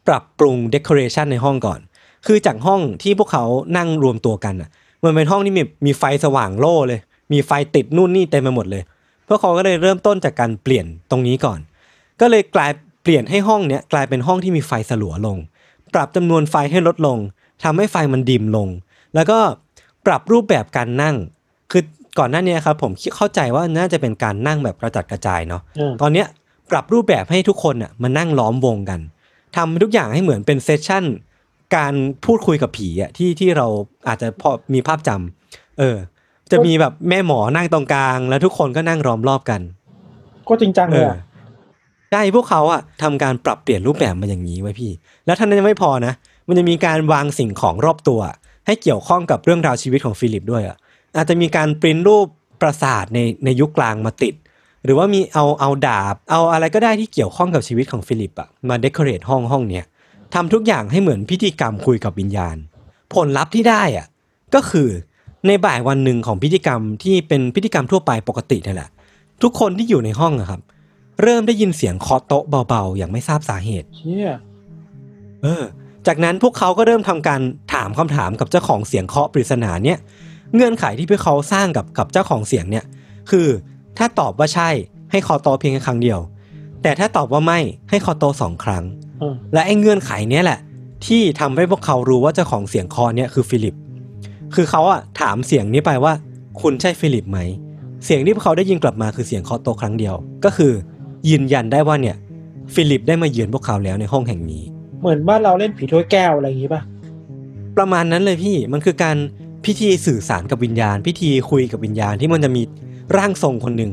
Speaker 2: ปรับปรุง decoration ในห้องก่อน คือจากห้องที่พวกเขานั่งรวมตัวกันอะ มันเป็นห้องที่มีมีไฟสว่างโล่เลย มีไฟติดนู่นนี่เต็มไปหมดเลย พวกเขาก็เลยเริ่มต้นจากการเปลี่ยนตรงนี้ก่อน ก็เลยกลายเปลี่ยนให้ห้องเนี้ยกลายเป็นห้องที่มีไฟสลัวลง ปรับจำนวนไฟให้ลดลงทำให้ไฟมันดิมลง แล้วก็ปรับรูปแบบการนั่ง คือก่อนหน้านี้ครับผมเข้าใจว่าน่าจะเป็นการนั่งแบบกระจัดกระจายเนาะ
Speaker 3: อืม
Speaker 2: ตอนเนี้ยปรับรูปแบบให้ทุกคนอะมานั่งล้อมวงกันทำทุกอย่างให้เหมือนเป็นเซสชั่น การพูดคุยกับผีอะที่ที่เราอาจจะพอมีภาพจำเออ จะมีแบบแม่หมอนั่งตรงกลาง แล้วทุกคนก็นั่งล้อมรอบกัน
Speaker 3: ก็จริงจัง
Speaker 2: เอ
Speaker 3: เลย
Speaker 2: อ
Speaker 3: อะ
Speaker 2: ใช่พวกเขาอะทำการปรับเปลี่ยนรูปแบบมาอย่างนี้เว้ยพี่ แล้วเท่านั้นยังไม่พอนะมันจะมีการวางสิ่งของรอบตัว ให้เกี่ยวข้องกับเรื่องราวชีวิตของฟิลิปด้วยอะอาจจะมีการปริ้นรูปปราสาทในในยุคกลางมาติด หรือว่ามีเอาเอาดาบ เอาอะไรก็ได้ที่เกี่ยวข้องกับชีวิตของฟิลิปอะมา decorate ห้องห้องเนี้ย ทำทุกอย่างให้เหมือนพิธีกรรมคุยกับวิญญาณ ผลลัพธ์ที่ได้อะก็คือในบ่ายวันหนึ่งของพิธีกรรมที่เป็นพิธีกรรมทั่วไปปกตินี่แหละ ทุกคนที่อยู่ในห้องอะครับ เริ่มได้ยินเสียงเคาะโต๊ะเบาๆ อย่างไม่ทราบสาเหตุ
Speaker 3: เชี่ย
Speaker 2: เออ จากนั้นพวกเขาก็เริ่มทำการถามคำถามกับเจ้าของเสียงเคาะปริศนาเนี่ย เงื่อนไขที่พวกเขาสร้างกับกับเจ้าของเสียงเนี่ย คือถ้าตอบว่าใช่ให้เคาะโต๊ะเพียงแค่ครั้งเดียว แต่ถ้าตอบว่าไม่ให้เคาะโต๊ะสองครั้ง
Speaker 3: อืม
Speaker 2: และไอ้เงื่อนไขเนี้ยแหละ ที่ทำให้พวกเขารู้ว่าเจ้าของเสียงเคาะเนี่ยคือฟิลิป คือเขาอะถามเสียงนี้ไปว่า คุณใช่ฟิลิปไหม เสียงที่พวกเขาได้ยินกลับมาคือเสียงเคาะโต๊ะครั้งเดียว ก็คือ ยืนยันได้ว่าเนี่ย ฟิลิปได้มาเยือนพวกเขาแล้วในห้องแห่งนี้
Speaker 3: เหมือนบ้านเราเล่นผีถ้วยแก้วอะไรอย่างงี้ป่ะ
Speaker 2: ประมาณนั้นเลยพี่มันคือการพิธีสื่อสารกับวิญญาณ พิธีคุยกับวิญญาณที่มันจะมีร่างทรงคนหนึ่ง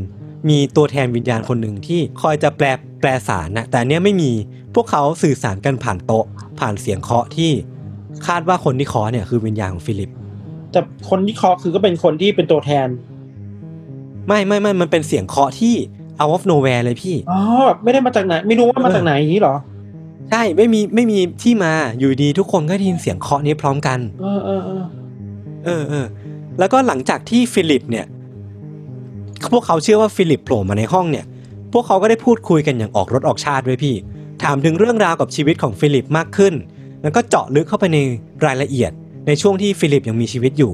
Speaker 2: มีตัวแทนวิญญาณคนหนึ่งที่คอยจะแปลแปลสารนะแต่อันเนี้ยไม่มี พวกเขาสื่อสารกันผ่านโต๊ะ ผ่านเสียงเคาะที่คาดว่าคนที่เคาะเนี่ยคือวิญญาณของฟิลิป
Speaker 3: แต่คนที่เคาะคือก็เป็นคนที่เป็นตัวแทน
Speaker 2: ไม่ไม่ไม่มันเป็นเสียงเคาะที่ out of nowhere เลยพี่
Speaker 3: อ๋อแบบไม่ได้มาจากไหน ไม่รู้ว่ามาจากไหนอย่างนี้เหรอ
Speaker 2: ใช่ไม่มีไม่มีที่มาอยู่ดีทุกคนก็ได้ยินเสียงเคาะนี้พร้อมกัน
Speaker 3: เออเออเออ
Speaker 2: เออเออแล้วก็หลังจากที่ฟิลิปเนี่ย พวกเขาเชื่อว่าฟิลิปโผล่มาในห้องเนี่ย พวกเขาก็ได้พูดคุยกันอย่างออกรสออกชาติเว้ยพี่ ถามถึงเรื่องราวกับชีวิตของฟิลิปมากขึ้น แล้วก็เจาะลึกเข้าไปในรายละเอียด ในช่วงที่ฟิลิปยังมีชีวิตอยู่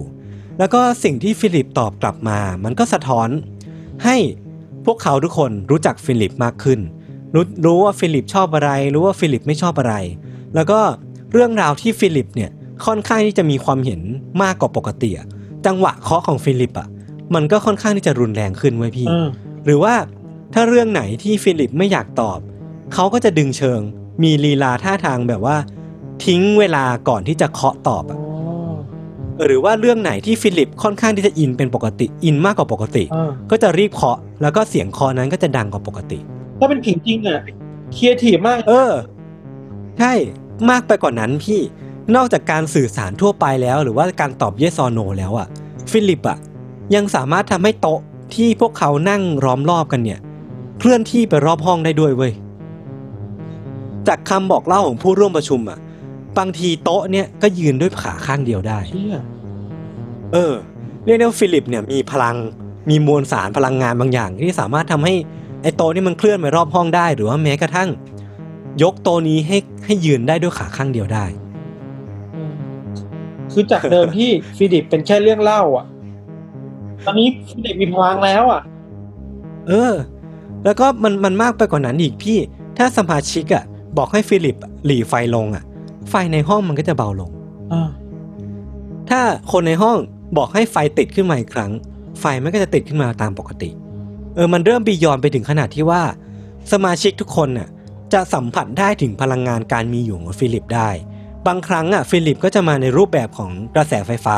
Speaker 2: แล้วก็สิ่งที่ฟิลิปตอบกลับมา มันก็สะท้อนให้พวกเขาทุกคนรู้จักฟิลิปมากขึ้น รู้รู้ว่าฟิลิปชอบอะไร รู้ว่าฟิลิปไม่ชอบอะไร แล้วก็เรื่องราวที่ฟิลิปเนี่ยค่อนข้างที่จะมีความเห็นมากกว่าปกติอะจังหวะเคาะของฟิลิปอะมันก็ค่อนข้างที่จะรุนแรงขึ้นเว้ยพี่
Speaker 3: เออ
Speaker 2: หรือว่าถ้าเรื่องไหนที่ฟิลิปไม่อยากตอบ เขาก็จะดึงเชิง มีลีลาท่าทางแบบว่า ทิ้งเวลาก่อนที่จะเคาะตอบ
Speaker 3: อ๋
Speaker 2: อะ
Speaker 3: อ
Speaker 2: หรือว่าเรื่องไหนที่ฟิลิปค่อนข้างที่จะ in เป็นปกติ in มากกว่าปกติ
Speaker 3: เออ
Speaker 2: ก็จะรีบเคาะ แล้วก็เสียงเคาะนั้นก็จะดังกว่าปกติ
Speaker 3: ถ้าเป็นผีจริงอะครีเอทีฟมาก
Speaker 2: เออ ใช่มากไปกว่านั้นพี่นอกจากการสื่อสารทั่วไปแล้ว หรือว่าการตอบ yes or no แล้วอะฟิลิปอะยังสามารถทำให้โต๊ะที่พวกเขานั่งล้อมรอบกันเนี่ย เคลื่อนที่ไปรอบห้องได้ด้วยเว้ย จากคำบอกเล่าของผู้ร่วมประชุมอะบางทีโต๊ะเนี่ยก็ยืนด้วยขาข้างเดียวได้
Speaker 3: เชี่ย
Speaker 2: เออเรียกได้ว่าฟิลิปเนี่ยมีพลังมีมวลสารพลังงานบางอย่าง ที่สามารถทำให้ไอ้โต๊ะนี่มันเคลื่อนไปรอบห้องได้ หรือว่าแม้กระทั่ง ยกโต๊ะนี้ให้ให้ยืนได้ด้วยขาข้างเดียวได้
Speaker 3: อืมคือจากเดิมที่ ฟิลิปเป็นแค่เรื่องเล่า อะ ตอนนี้ฟิลิปมีพลังแล้วอะ
Speaker 2: เออ แล้วก็มันมันมากไปกว่านั้นอีกพี่ ถ้าสมาชิกอะ บอกให้ฟิลิปหรี่ไฟลงอะไฟในห้องมันก็จะเบาลง
Speaker 3: อ่า
Speaker 2: ถ้าคนในห้องบอกให้ไฟติดขึ้นมาอีกครั้ง ไฟมันก็จะติดขึ้นมาตามปกติ เออมันเริ่ม beyond ไปถึงขนาดที่ว่า สมาชิกทุกคนน่ะ จะสัมผัสได้ถึงพลังงานการมีอยู่ของฟิลิปได้ บางครั้งอะฟิลิปก็จะมาในรูปแบบของกระแสไฟฟ้า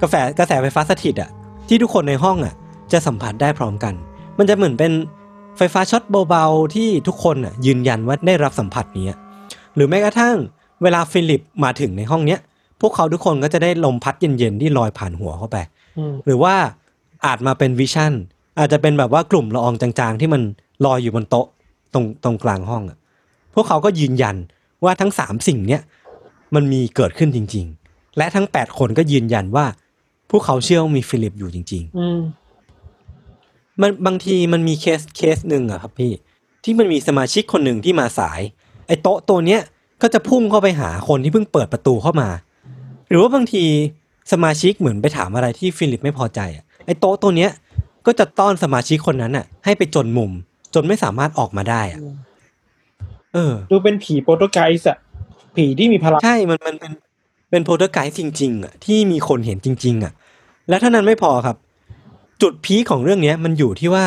Speaker 2: กระแสกระแสไฟฟ้าสถิตอะที่ทุกคนในห้องอะ จะสัมผัสได้พร้อมกัน มันจะเหมือนเป็น ไฟฟ้าช็อตเบาๆที่ทุกคนอะยืนยันว่าได้รับสัมผัสนี้ หรือแม้กระทั่งเวลาฟิลิปมาถึงในห้องเนี้ยพวกเขาทุกคนก็จะได้ลมพัดเย็นๆที่ลอยผ่านหัวเข้าไป
Speaker 3: อืม
Speaker 2: หรือว่าอาจมาเป็น vision อาจจะเป็นแบบว่ากลุ่มละอองจางๆ ที่มันลอยอยู่บนโต๊ะตรงตรงกลางห้องอะพวกเขาก็ยืนยันว่าทั้งสามสิ่งเนี้ยมันมีเกิดขึ้นจริง ๆ และทั้งแปดคนก็ยืนยันว่า พวกเขาเชื่อว่ามีฟิลิปอยู่จริง
Speaker 3: อืม
Speaker 2: ๆ มันบางทีมันมีเคสเคสหนึ่งอะครับพี่ ที่มันมีสมาชิกคนหนึ่งที่มาสาย ไอ้โต๊ะตัวเนี้ยก็จะพุ่งเข้าไปหาคนที่เพิ่งเปิดประตูเข้ามา หรือว่าบางทีสมาชิกเหมือนไปถามอะไรที่ฟิลิปไม่พอใจอะไอ้โต๊ะตัวเนี้ยก็จะต้อนสมาชิกคนนั้นอะให้ไปจนมุม จนไม่สามารถออกมาได้อะเออ
Speaker 3: ดูเป็นผี poltergeist อะผีที่มีพลัง
Speaker 2: ใช่มันมันเป็นเป็น poltergeist จริง ๆอะที่มีคนเห็นจริง ๆอะและเท่านั้นไม่พอครับ จุด peak ของเรื่องเนี้ยมันอยู่ที่ว่า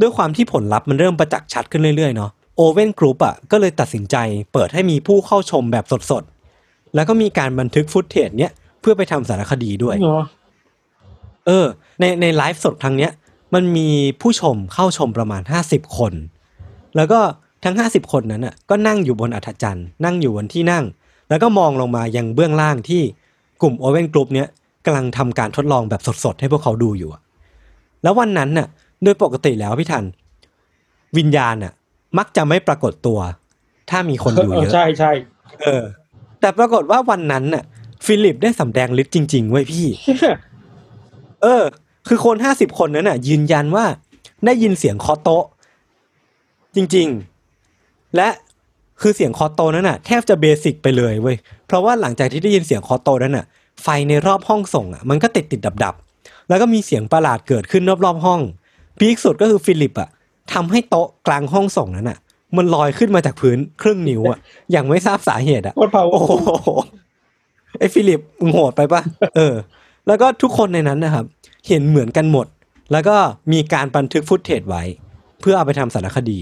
Speaker 2: ด้วยความที่ผลลัพธ์มันเริ่มประจักษ์ชัดขึ้นเรื่อยๆเนาะ Owen Group อะก็เลยตัดสินใจเปิดให้มีผู้เข้าชมแบบสดๆ แล้วก็มีการบันทึก footage เนี้ยเพื่อไปทำสารคดีด้วย
Speaker 3: เหรอ
Speaker 2: เออ ในในไลฟ์สดครั้งเนี้ย มันมีผู้ชมเข้าชมประมาณห้าสิบคน แล้วก็ทั้งห้าสิบคนนั้นอะก็นั่งอยู่บนอัฒจันทร์นั่งอยู่บนที่นั่ง แล้วก็มองลงมายังเบื้องล่างที่กลุ่ม Owen Group เนี้ยกำลังทำการทดลองแบบสดๆ ให้พวกเขาดูอยู่อะ แล้ววันนั้นน่ะโดยปกติแล้วพี่ทัน วิญญาณน่ะ มักจะไม่ปรากฏตัว ถ้ามีคนอยู่
Speaker 3: เออ
Speaker 2: เย
Speaker 3: อะ
Speaker 2: อะ
Speaker 3: ใช่ใช่
Speaker 2: เออ แต่ปรากฏว่าวันนั้นน่ะ ฟิลิปได้สำแดงฤทธิ์จริงๆเว้ยพี่ เออ คือคนห้าสิบคนนั้นน่ะ ยืนยันว่าได้ยินเสียงเคาะโต๊ะจริง ๆ และคือเสียงเคาะโต๊ะนั้นน่ะแทบจะ basic ไปเลยเว้ยเพราะว่าหลังจากที่ได้ยินเสียงเคาะโต๊ะนั้นน่ะ ไฟในรอบห้องส่งอะมันก็ติดติดดับดับๆ แล้วก็มีเสียงประหลาดเกิดขึ้นรอบๆห้อง peak สุดก็คือฟิลิปอะทำให้โต๊ะกลางห้องส่งนั้นอะมันลอยขึ้นมาจากพื้นครึ่งนิ้วอะอย่างไม่ทราบสาเหตุอะ
Speaker 3: โคตรเผา
Speaker 2: โอ้โหไอ้ฟิลิปมึงโหดไปปะเออ แล้วก็ทุกคนในนั้นนะครับ เห็นเหมือนกันหมด แล้วก็มีการบันทึก footage ไว้ เพื่อเอาไปทำสารคดี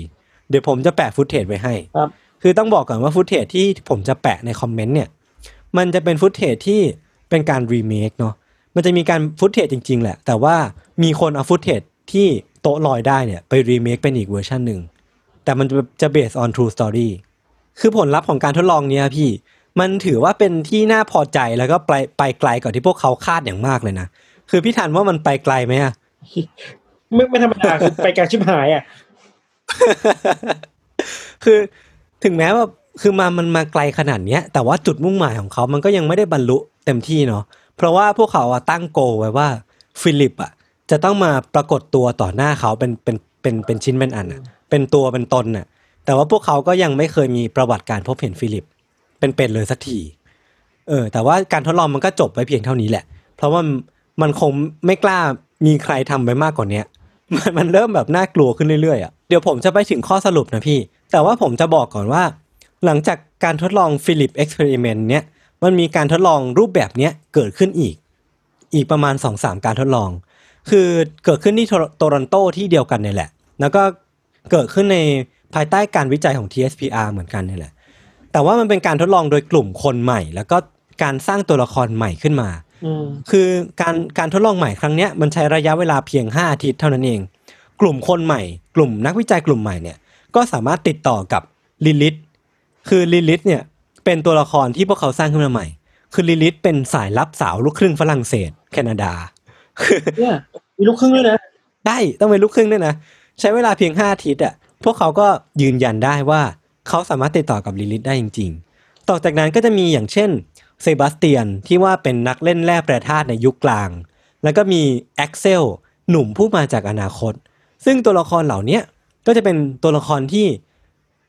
Speaker 2: เดี๋ยวผมจะแปะ footage ไว้ให้
Speaker 3: ครับ
Speaker 2: คือต้องบอกก่อนว่า footage ที่ผมจะแปะในคอมเมนต์เนี่ย มันจะเป็น footage ที่เป็นการรีเมคเนาะ มันจะมีการ footage จริง ๆ แหละ แต่ว่ามีคนเอา footage ที่โต๊ะลอยได้เนี่ยไปรีเมคเป็นอีกเวอร์ชันหนึ่ง แต่มันจะจะ based on true story คือผลลัพธ์ของการทดลองเนี้ยพี่ มันถือว่าเป็นที่น่าพอใจแล้วก็ไปไปไกลกว่าที่พวกเขาคาดอย่างมากเลยนะ คือพี่ทันว่ามันไปไกลไหมอะ
Speaker 3: ไม่ไม่ธรรมดาคือไปไกลชิบหายอะ
Speaker 2: คือถึงแม้ว่าคือมามันมาไกลขนาดเนี้ย แต่ว่าจุดมุ่งหมายของเขามันก็ยังไม่ได้บรรลุเต็มที่เนาะ เพราะว่าพวกเขาอะตั้ง goal ไว้ว่าฟิลิปอะจะต้องมาปรากฏตัวต่อหน้าเขาเป็นเป็นเป็นเป็นชิ้นเป็นอันอะเป็นตัวเป็นตนน่ะแต่ว่าพวกเขาก็ยังไม่เคยมีประวัติการพบเห็นฟิลิป เป็นๆเลยสักทีเออ แต่ว่าการทดลองมันก็จบไว้เพียงเท่านี้แหละ เพราะว่ามันคงไม่กล้ามีใครทำไปมากกว่าเนี้ยมันมันเริ่มแบบน่ากลัวขึ้นเรื่อยๆอะเดี๋ยวผมจะไปถึงข้อสรุปนะพี่ แต่ว่าผมจะบอกก่อนว่า หลังจากการทดลองฟิลิป experiment เนี้ย มันมีการทดลองรูปแบบเนี้ยเกิดขึ้นอีก อีกประมาณ2อสามการทดลอง คือเกิดขึ้นที่โตรอนโตที่เดียวกันเนี่ยแหละ แล้วก็เกิดขึ้นในภายใต้การวิจัยของ TSPR เหมือนกันนี่แหละ แต่ว่ามันเป็นการทดลองโดยกลุ่มคนใหม่ แล้วก็การสร้างตัวละครใหม่ขึ้นมา
Speaker 3: อืม
Speaker 2: คือการการทดลองใหม่ครั้งเนี้ยมันใช้ระยะเวลาเพียง 5 อาทิตย์เท่านั้นเอง กลุ่มคนใหม่ กลุ่มนักวิจัยกลุ่มใหม่เนี่ยก็สามารถติดต่อกับลิลิทคือลิลิทเนี่ย เป็นตัวละครที่พวกเขาสร้างขึ้นมาใหม่ คือลิลิทเป็นสายลับสาวลูกครึ่งฝรั่งเศส แคนาดา
Speaker 3: เนี่ยมีลูกครึ่งด้วยนะ
Speaker 2: ได้ต้องเป็นลูกครึ่งด้วยนะใช้เวลาเพียง5อาทิตย์อะพวกเขาก็ยืนยันได้ว่าเขาสามารถติดต่อกับลิลิทได้จริง ๆ ต่อจากนั้นก็จะมีอย่างเช่นเซบาสเตียนที่ว่าเป็นนักเล่นแร่แปรธาตุในยุคกลาง แล้วก็มีแอ็กเซลหนุ่มผู้มาจากอนาคต ซึ่งตัวละครเหล่าเนี้ยก็จะเป็นตัวละครที่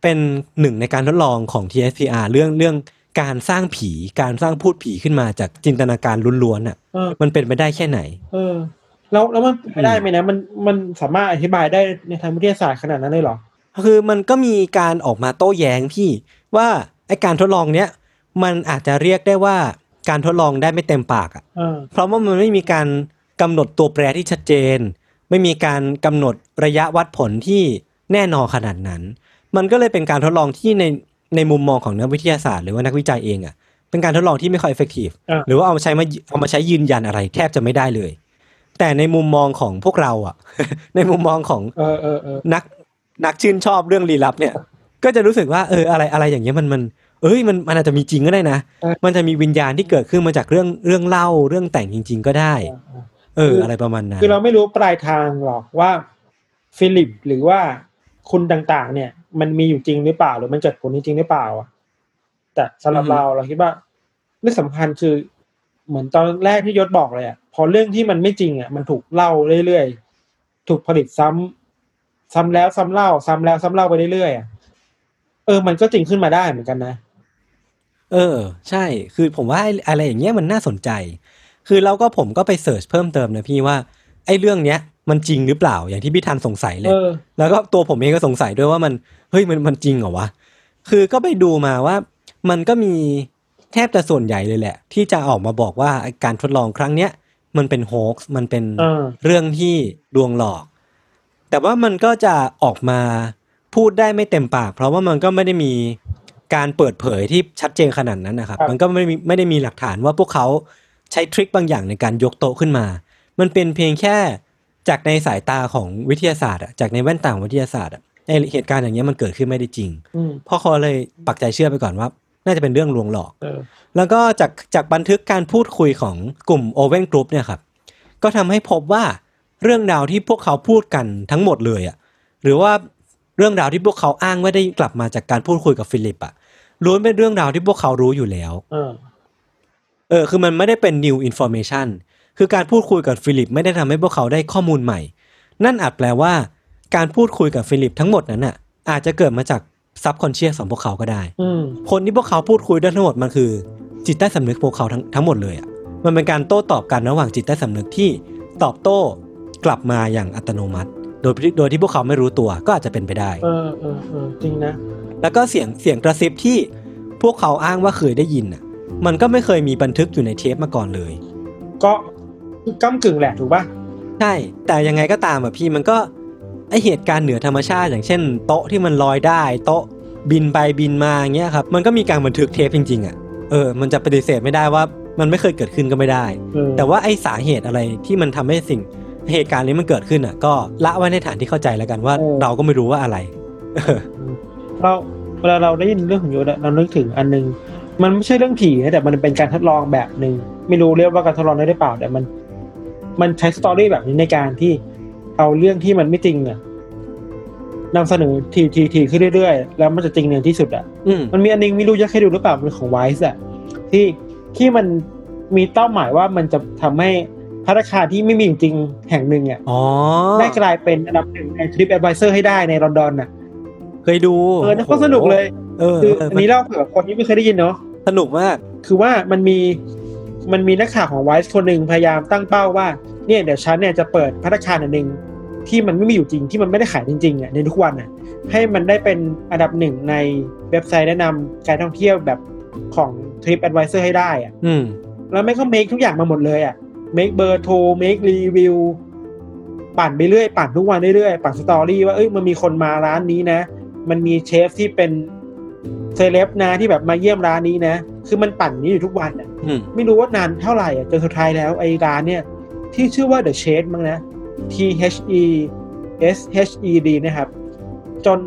Speaker 2: เป็นหนึ่งในการทดลองของ TSPR เรื่องเรื่องการสร้างผีการสร้างภูตผีขึ้นมาจากจินตนาการล้วนๆอะ
Speaker 3: เออ
Speaker 2: มันเป็นไปได้แค่ไหน
Speaker 3: เออ แล้วแล้วมันไปได้ไหมนะมันมันสามารถอธิบายได้ในทางวิทยาศาสตร์ขนาดนั้นเลยเหรอ
Speaker 2: คือมันก็มีการออกมาโต้แย้งพี่ว่าไอการทดลองเนี้ยมันอาจจะเรียกได้ว่าการทดลองได้ไม่เต็มปากอะ
Speaker 3: เออ
Speaker 2: เพราะว่ามันไม่มีการกำหนดตัวแปรที่ชัดเจน ไม่มีการกำหนดระยะวัดผลที่แน่นอนขนาดนั้น มันก็เลยเป็นการทดลองที่ในในมุมมองของนักวิทยาศาสตร์หรือว่านักวิจัยเองอะเป็นการทดลองที่ไม่ค่อย effective
Speaker 3: อะ
Speaker 2: หรือว่าเอามาใช้มาเอามาใช้ยืนยันอะไร แทบจะไม่ได้เลย แต่ในมุมมองของพวกเราอะ ในมุมมองของ
Speaker 3: เออเออเออ
Speaker 2: นักนักชื่นชอบเรื่องลี้ลับเนี่ย ก็จะรู้สึกว่าเอออะไรอะไรอย่างเงี้ยมันมันเอ้ยมันมันอาจจะมีจริงก็ได้นะ มันจะมีวิญญาณที่เกิดขึ้นมาจากเรื่องเรื่องเล่าเรื่องแต่งจริง ๆ ก็ได้ เออ อะไรประมาณนั้น
Speaker 3: คือเราไม่รู้ปลายทางหรอกว่า ฟิลิปหรือว่าคุณต่างๆ เนี่ย มันมีอยู่จริงหรือเปล่า หรือมันเกิดผลจริงๆหรือเปล่าอะแต่สำหรับเราเราคิดว่าเรื่องสำคัญคือเหมือนตอนแรกที่ยศบอกเลยอะพพอเรื่องที่มันไม่จริงอะมันถูกเล่าเรื่อยๆถูกผลิตซ้ำซ้ำแล้วซ้ำเล่า ซ้ำแล้วซ้ำเล่าไปเรื่อยๆอะเออ มันก็จริงขึ้นมาได้เหมือนกันนะ
Speaker 2: เออ ใช่ คือผมว่าไอ้อะไรอย่างเงี้ยมันน่าสนใจ คือเราก็ผมก็ไปเสิร์ชเพิ่มเติมนะพี่ว่าไอ้เรื่องเนี้ยมันจริงหรือเปล่าอย่างที่พี่ทันสงสัยเล
Speaker 3: เอยอ
Speaker 2: แล้วก็ตัวผมเองก็สงสัยด้วยว่ามัน เฮ้ยมันมันจริงเหรอวะคือก็ไปดูมาว่ามันก็มีแทบจะส่วนใหญ่เลยแหละ ที่จะออกมาบอกว่าไอ้การทดลองครั้งเนี้ยมันเป็นโฮกส์มันเป็น
Speaker 3: เออ
Speaker 2: เรื่องที่ลวงหลอก แต่ว่ามันก็จะออกมาพูดได้ไม่เต็มปาก เพราะว่ามันก็ไม่ได้มีการเปิดเผยที่ชัดเจนขนาดนั้นนะครับ
Speaker 3: ครับ
Speaker 2: มันก็ไม่ได้มีไม่ได้มีหลักฐานว่าพวกเขาใช้ trick บางอย่างในการยกโต๊ะขึ้นมา มันเป็นเพียงแค่จากในสายตาของวิทยาศาสตร์อะจากในแว่นตาของวิทยาศาสตร์ อะไอเหตุการณ์อย่างเงี้ยมันเกิดขึ้นไม่ได้จริง
Speaker 3: อืม
Speaker 2: พวกเขาเลยปักใจเชื่อไปก่อนว่า น่าจะเป็นเรื่องลวงหลอก
Speaker 3: เออ
Speaker 2: แล้วก็จากจากบันทึกการพูดคุยของกลุ่ม o อเว่นกรุ๊ปเนี่ยครับ ก็ทำให้พบว่าเรื่องราวที่พวกเขาพูดกันทั้งหมดเลยอะหรือว่าเรื่องราวที่พวกเขาอ้างว่าได้กลับมาจากการพูดคุยกับฟิลิปอะล้วนเป็นเรื่องราวที่พวกเขารู้อยู่แล้ว
Speaker 3: เออ
Speaker 2: เออคือมันไม่ได้เป็น new information คือการพูดคุยกับฟิลิปไม่ได้ทำให้พวกเขาได้ข้อมูลใหม่ นั่นอาจแปลว่า การพูดคุยกับฟิลิปทั้งหมดนั้นน่ะ อาจจะเกิดมาจาก subconscious ของพวกเขาก็ได้
Speaker 3: อืม
Speaker 2: คนที่พวกเขาพูดคุยด้วยทั้งหมดมันคือ จิตใต้สำนึกพวกเขาทั้งทั้งหมดเลยอะมันเป็นการโต้ตอบกันระหว่างจิตใต้สำนึกที่ตอบโต้กลับมาอย่างอัตโนมัติ โดยโดยที่พวกเขาไม่รู้ตัวก็อาจจะเป็นไปได้
Speaker 3: เออเออเออจริงนะ
Speaker 2: แล้วก็เสียงเสียงกระซิบที่พวกเขาอ้างว่าเคยได้ยินอะ มันก็ไม่เคยมีบันทึกอยู่ในเทปมาก่อนเลย
Speaker 3: ก็ก้ากึ่งแหละถูกป่ะ
Speaker 2: ใช่แต่ยังไงก็ตามอะพี่มันก็ ไอเหตุการณ์เหนือธรรมชาติ อย่างเช่น โต๊ะที่มันลอยได้ โต๊ะบินไปบินมาอย่างเงี้ยครับมันก็มีการบันทึกเทปจริงๆอะเออ มันจะปฏิเสธไม่ได้ว่ามันไม่เคยเกิดขึ้นก็ไม่ได้
Speaker 3: เออ
Speaker 2: แต่ว่าไอสาเหตุอะไรที่มันทำให้สิ่งเหตุการณ์นี้มันเกิดขึ้นอะ ก็ละไว้ในฐานที่เข้าใจแล้วกันว่า เราก็ไม่รู้ว่าอะไรเออ
Speaker 3: เราเวลาเราได้ยินเรื่องของโยดะเรานึกถึงอันนึง มันไม่ใช่เรื่องผีนะแต่มันเป็นการทดลองแบบหนึ่งไม่รู้เรียกว่าการทดลองได้หรือเปล่า แต่มัน มันใช้สตอรี่แบบนี้ในการที่ เอาเรื่องที่มันไม่จริงอะนำเสนอทีทีทีขึ้นเรื่อยๆ แล้วมันจะจริงในที่สุดอะ
Speaker 2: อืม
Speaker 3: มันมีอันนึงไม่รู้จะให้ดูหรือเปล่ามันของไวส์อะที่ที่มันมีเป้าหมายว่ามันจะทำให้พัตตาคารที่ไม่มีอยู่จริงแห่งหนึ่งอะ
Speaker 2: อ๋อ
Speaker 3: ได้กลายเป็นอันดับหนึ่งใน Trip Advisor ให้ได้ในลอนดอนน่ะ
Speaker 2: เคยดู
Speaker 3: เออนะก็สนุกเลย
Speaker 2: เออ
Speaker 3: คือ
Speaker 2: เออ
Speaker 3: อันนี้เล่าเผื่อคนที่ไม่เคยได้ยินเนาะ
Speaker 2: สนุกมาก
Speaker 3: คือว่ามันมีมันมีนักข่าวของ Vice คนหนึ่งพยายามตั้งเป้าว่า เนี่ยเดี๋ยวฉันเนี่ยจะเปิดพัตตาคารอันหนึ่งที่มันไม่มีอยู่จริงที่มันไม่ได้ขายจริงๆอะในทุกวันอะให้มันได้เป็นอันดับหนึ่งในเว็บไซต์แนะนำการท่องเที่ยวแบบของ Trip Advisor ให้ได้อะ
Speaker 2: อืม
Speaker 3: แล้วแม่งก็ make ทุกอย่างมาหมดเลยอะ make เบอร์โทร make รีวิวปั่นไปเรื่อยปั่นทุกวันเรื่อยๆปั่น story ว่าเอ้ยมันมีคนมาร้านนี้นะ มันมีเชฟที่เป็นเซเลบนะที่แบบมาเยี่ยมร้านนี้นะ คือมันปั่นนี้อยู่ทุกวันอะ
Speaker 2: อืม
Speaker 3: ไม่รู้ว่านานเท่าไหร่อะจนสุดท้ายแล้วไอ้ร้านเนี่ย ที่ชื่อว่า The Shed มั้งนะ T H E S H E D นะครับ จน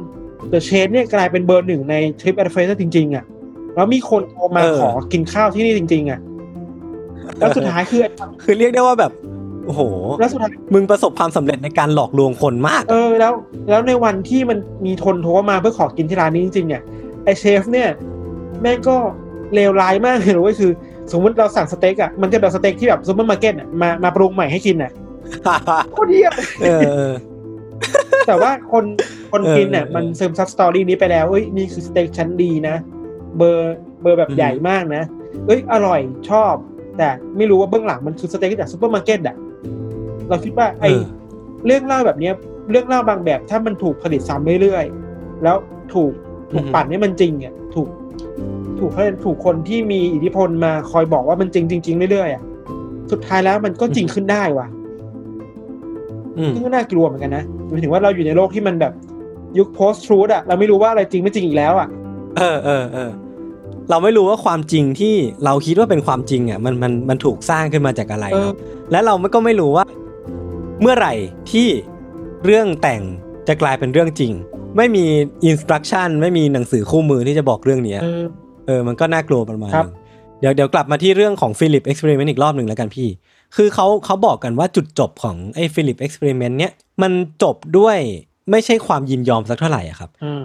Speaker 3: The Shed เนี่ยกลายเป็นเบอร์หนึ่งใน Trip Advisor จริงๆอะ แล้วมีคนโทรมา
Speaker 2: เออ
Speaker 3: ขอกินข้าวที่นี่จริง ๆอะ แล้วสุดท้ายคือ
Speaker 2: คือเรียกได้ว่าแบบโอ้โห
Speaker 3: แล้วสุดท้าย
Speaker 2: มึงประสบความสำเร็จในการหลอกลวงคนมาก
Speaker 3: เออแล้ว แล้วในวันที่มันมีคนโทรมาเพื่อขอกินที่ร้านนี้จริงๆเนี่ยไอเชฟเนี่ยแม่งก็เลวร้ายมากเลยนะเว้ยคือ สมมติเราสั่งสเต็กอะมันจะแบบสเต็กที่แบบซูเปอร์มาร์เก็ตอะมามาปรุงใหม่ให้กินอะโคตรเยี่ยม
Speaker 2: เออเออ
Speaker 3: แต่ว่าคนคน
Speaker 2: เออ
Speaker 3: กินเนี่ย
Speaker 2: เออ
Speaker 3: มันซึมซับ story นี้ไปแล้วเอ้ยนี่คือสเต็กชั้นดีนะ เบอร์เบอร์แบบ
Speaker 2: อืม
Speaker 3: ใหญ่มากนะ เอ้ยอร่อยชอบ แต่ไม่รู้ว่าเบื้องหลังมันคือสเต็กจากซูเปอร์มาร์เก็ตอะเราคิดว่าไอ
Speaker 2: เออ
Speaker 3: เรื่องเล่าแบบเนี้ย เรื่องเล่าบางแบบถ้ามันถูกผลิตซ้ำเรื่อยๆแล้วถูกถูก
Speaker 2: อืม
Speaker 3: ปั่นให้มันจริงอะถูก ถูกเขาเรียกถูกคนที่มีอิทธิพลมาคอยบอกว่ามันจริงจริงๆเรื่อยๆอะสุดท้ายแล้วมันก็จริงขึ้นได้ว่ะ
Speaker 2: อืม
Speaker 3: ซึ่งก็น่ากลัวเหมือนกันนะหมายถึงว่าเราอยู่ในโลกที่มันแบบยุค post truth อะเราไม่รู้ว่าอะไรจริงไม่จริงอีกแล้วอะ
Speaker 2: เออเออเออเราไม่รู้ว่าความจริงที่เราคิดว่าเป็นความจริงอะมันมันมันถูกสร้างขึ้นมาจากอะไร
Speaker 3: เออ
Speaker 2: เนาะและเราก็ไม่รู้ว่า เมื่อไหร่ที่เรื่องแต่งจะกลายเป็นเรื่องจริง ไม่มีอินสตรักชั่นไม่มีหนังสือคู่มือที่จะบอกเรื่องเนี้ย
Speaker 3: เออ
Speaker 2: เออมันก็น่ากลัวประมาณ
Speaker 3: ครับ
Speaker 2: นึงเดี๋ยวเดี๋ยวกลับมาที่เรื่องของ Philip experiment อีกรอบหนึ่งแล้วกันพี่ คือเขาเขาบอกกันว่าจุดจบของไอ้ Philip experiment เนี้ยมันจบด้วยไม่ใช่ความยินยอมสักเท่าไหร่อะครับ
Speaker 3: อืม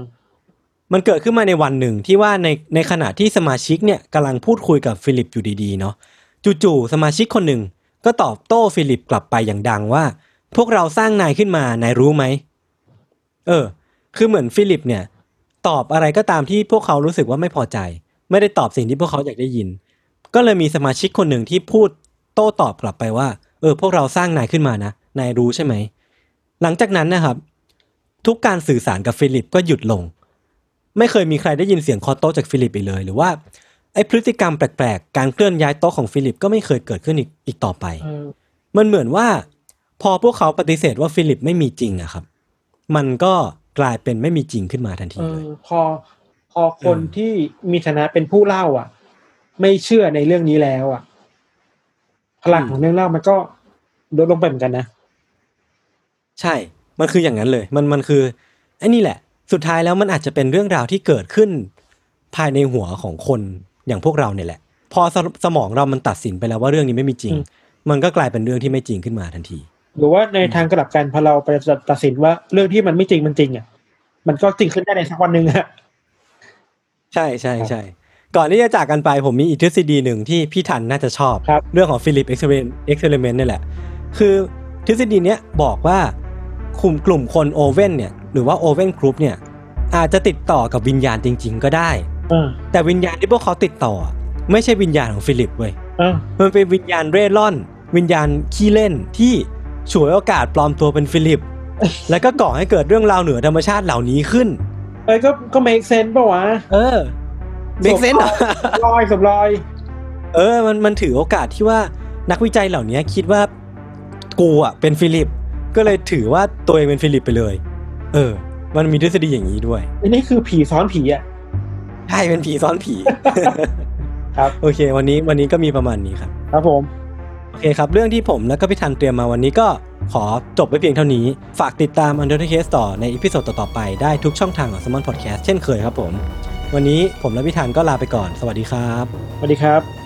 Speaker 2: มันเกิดขึ้นมาในวันหนึ่งที่ว่าในในขณะที่สมาชิกเนี่ยกำลังพูดคุยกับฟิลิปอยู่ดีๆเนาะจู่ๆสมาชิกคนหนึ่งก็ตอบโต้ฟิลิปกลับไปอย่างดังว่า พวกเราสร้างนายขึ้นมานายรู้ไหมเออ คือเหมือนฟิลิปเนี่ย ตอบอะไรก็ตามที่พวกเขารู้สึกว่าไม่พอใจ ไม่ได้ตอบสิ่งที่พวกเขาอยากได้ยิน ก็เลยมีสมาชิกคนหนึ่งที่พูดโต้ตอบกลับไปว่า เออ พวกเราสร้างนายขึ้นมานะ นายรู้ใช่ไหม หลังจากนั้นนะครับ ทุกการสื่อสารกับฟิลิปก็หยุดลง ไม่เคยมีใครได้ยินเสียงเคาะโต๊ะจากฟิลิปอีกเลย หรือว่าไอ้พฤติกรรมแปลกๆ การเคลื่อนย้ายโต๊ะของฟิลิปก็ไม่เคยเกิดขึ้นอีกอีกต่อไป
Speaker 3: เออ
Speaker 2: มันเหมือนว่า พอพวกเขาปฏิเสธว่าฟิลิปไม่มีจริงอะครับ มันก็กลายเป็นไม่มีจริงขึ้นมาทันที
Speaker 3: เอ
Speaker 2: เล
Speaker 3: อยพอ พอคน
Speaker 2: เออ
Speaker 3: ที่มีฐานะเป็นผู้เล่า อะ ไม่เชื่อในเรื่องนี้แล้ว อะ พลังของเรื่องเล่ามันก็ลดลงไปเหมือนกันนะ
Speaker 2: ใช่ มันคืออย่างนั้นเลย มันมันคือไอ้นี่แหละ สุดท้ายแล้วมันอาจจะเป็นเรื่องราวที่เกิดขึ้น ภายในหัวของคนอย่างพวกเราเนี่ยแหละ พอสสมองเรามันตัดสินไปแล้วว่าเรื่องนี้ไม่มีจริง
Speaker 3: อืม
Speaker 2: มันก็กลายเป็นเรื่องที่ไม่จริงขึ้นมาทันที
Speaker 3: หรือว่าในทางกลับกันพอเราไปตัดสินว่าเรื่องที่มันไม่จริงมันจริงอะ มันก็จริงขึ้นได้ในสักวันหนึ่งอะ
Speaker 2: ใช่ใช่ใช่ก่อนที่จะจากกันไปผมมีอีกทฤษฎีหนึ่งที่พี่ทันน่าจะชอบ
Speaker 3: ครับ
Speaker 2: เรื่องของ Philip exper- experiment นี่แหละ คือทฤษฎีเนี้ยบอกว่ากลุ่มกลุ่มคน Owen เนี่ยหรือว่า Owen group เนี่ยอาจจะติดต่อกับวิญญาณจริง ๆ ก็ได้
Speaker 3: เออ
Speaker 2: แต่วิญญาณที่พวกเขาติดต่ออะไม่ใช่วิญญาณของฟิลิปเว้ย
Speaker 3: เออ
Speaker 2: มันเป็นวิญญาณเร่ร่อน วิญญาณขี้เล่นที่ฉวยโอกาสปลอมตัวเป็นฟิลิป แล้วก็ก่อให้เกิดเรื่องราวเหนือธรรมชาติเหล่านี้ขึ้น
Speaker 3: เอ้ยก็ก็ make sense ป่าวะ
Speaker 2: เออ make sense
Speaker 3: สมรอยสมรอย
Speaker 2: เออ มันมันถือโอกาสที่ว่านักวิจัยเหล่านี้คิดว่ากูอะเป็นฟิลิป ก็เลยถือว่าตัวเองเป็นฟิลิปไปเลย เออ มันมีทฤษฎีอย่างนี้ด้วย
Speaker 3: อันนี้คือผีซ้อนผีอะ
Speaker 2: ใช่เป็นผีซ้อนผี
Speaker 3: ครับ
Speaker 2: โอเค วันนี้วันนี้ก็มีประมาณนี้ครับ
Speaker 3: ครับผม
Speaker 2: โอเคครับ เรื่องที่ผมแล้วก็พี่ธัญเตรียมมาวันนี้ก็ ขอจบไว้เพียงเท่านี้ ฝากติดตาม u n d e r t a Case ต่อใน episode ต่อๆไปได้ทุกช่องทางของ s m o n Podcast เช่นเคยครับผม วันนี้ผมและพี่ธัญก็ลาไปก่อน สวัสดีครับ
Speaker 3: สวัสดีครับ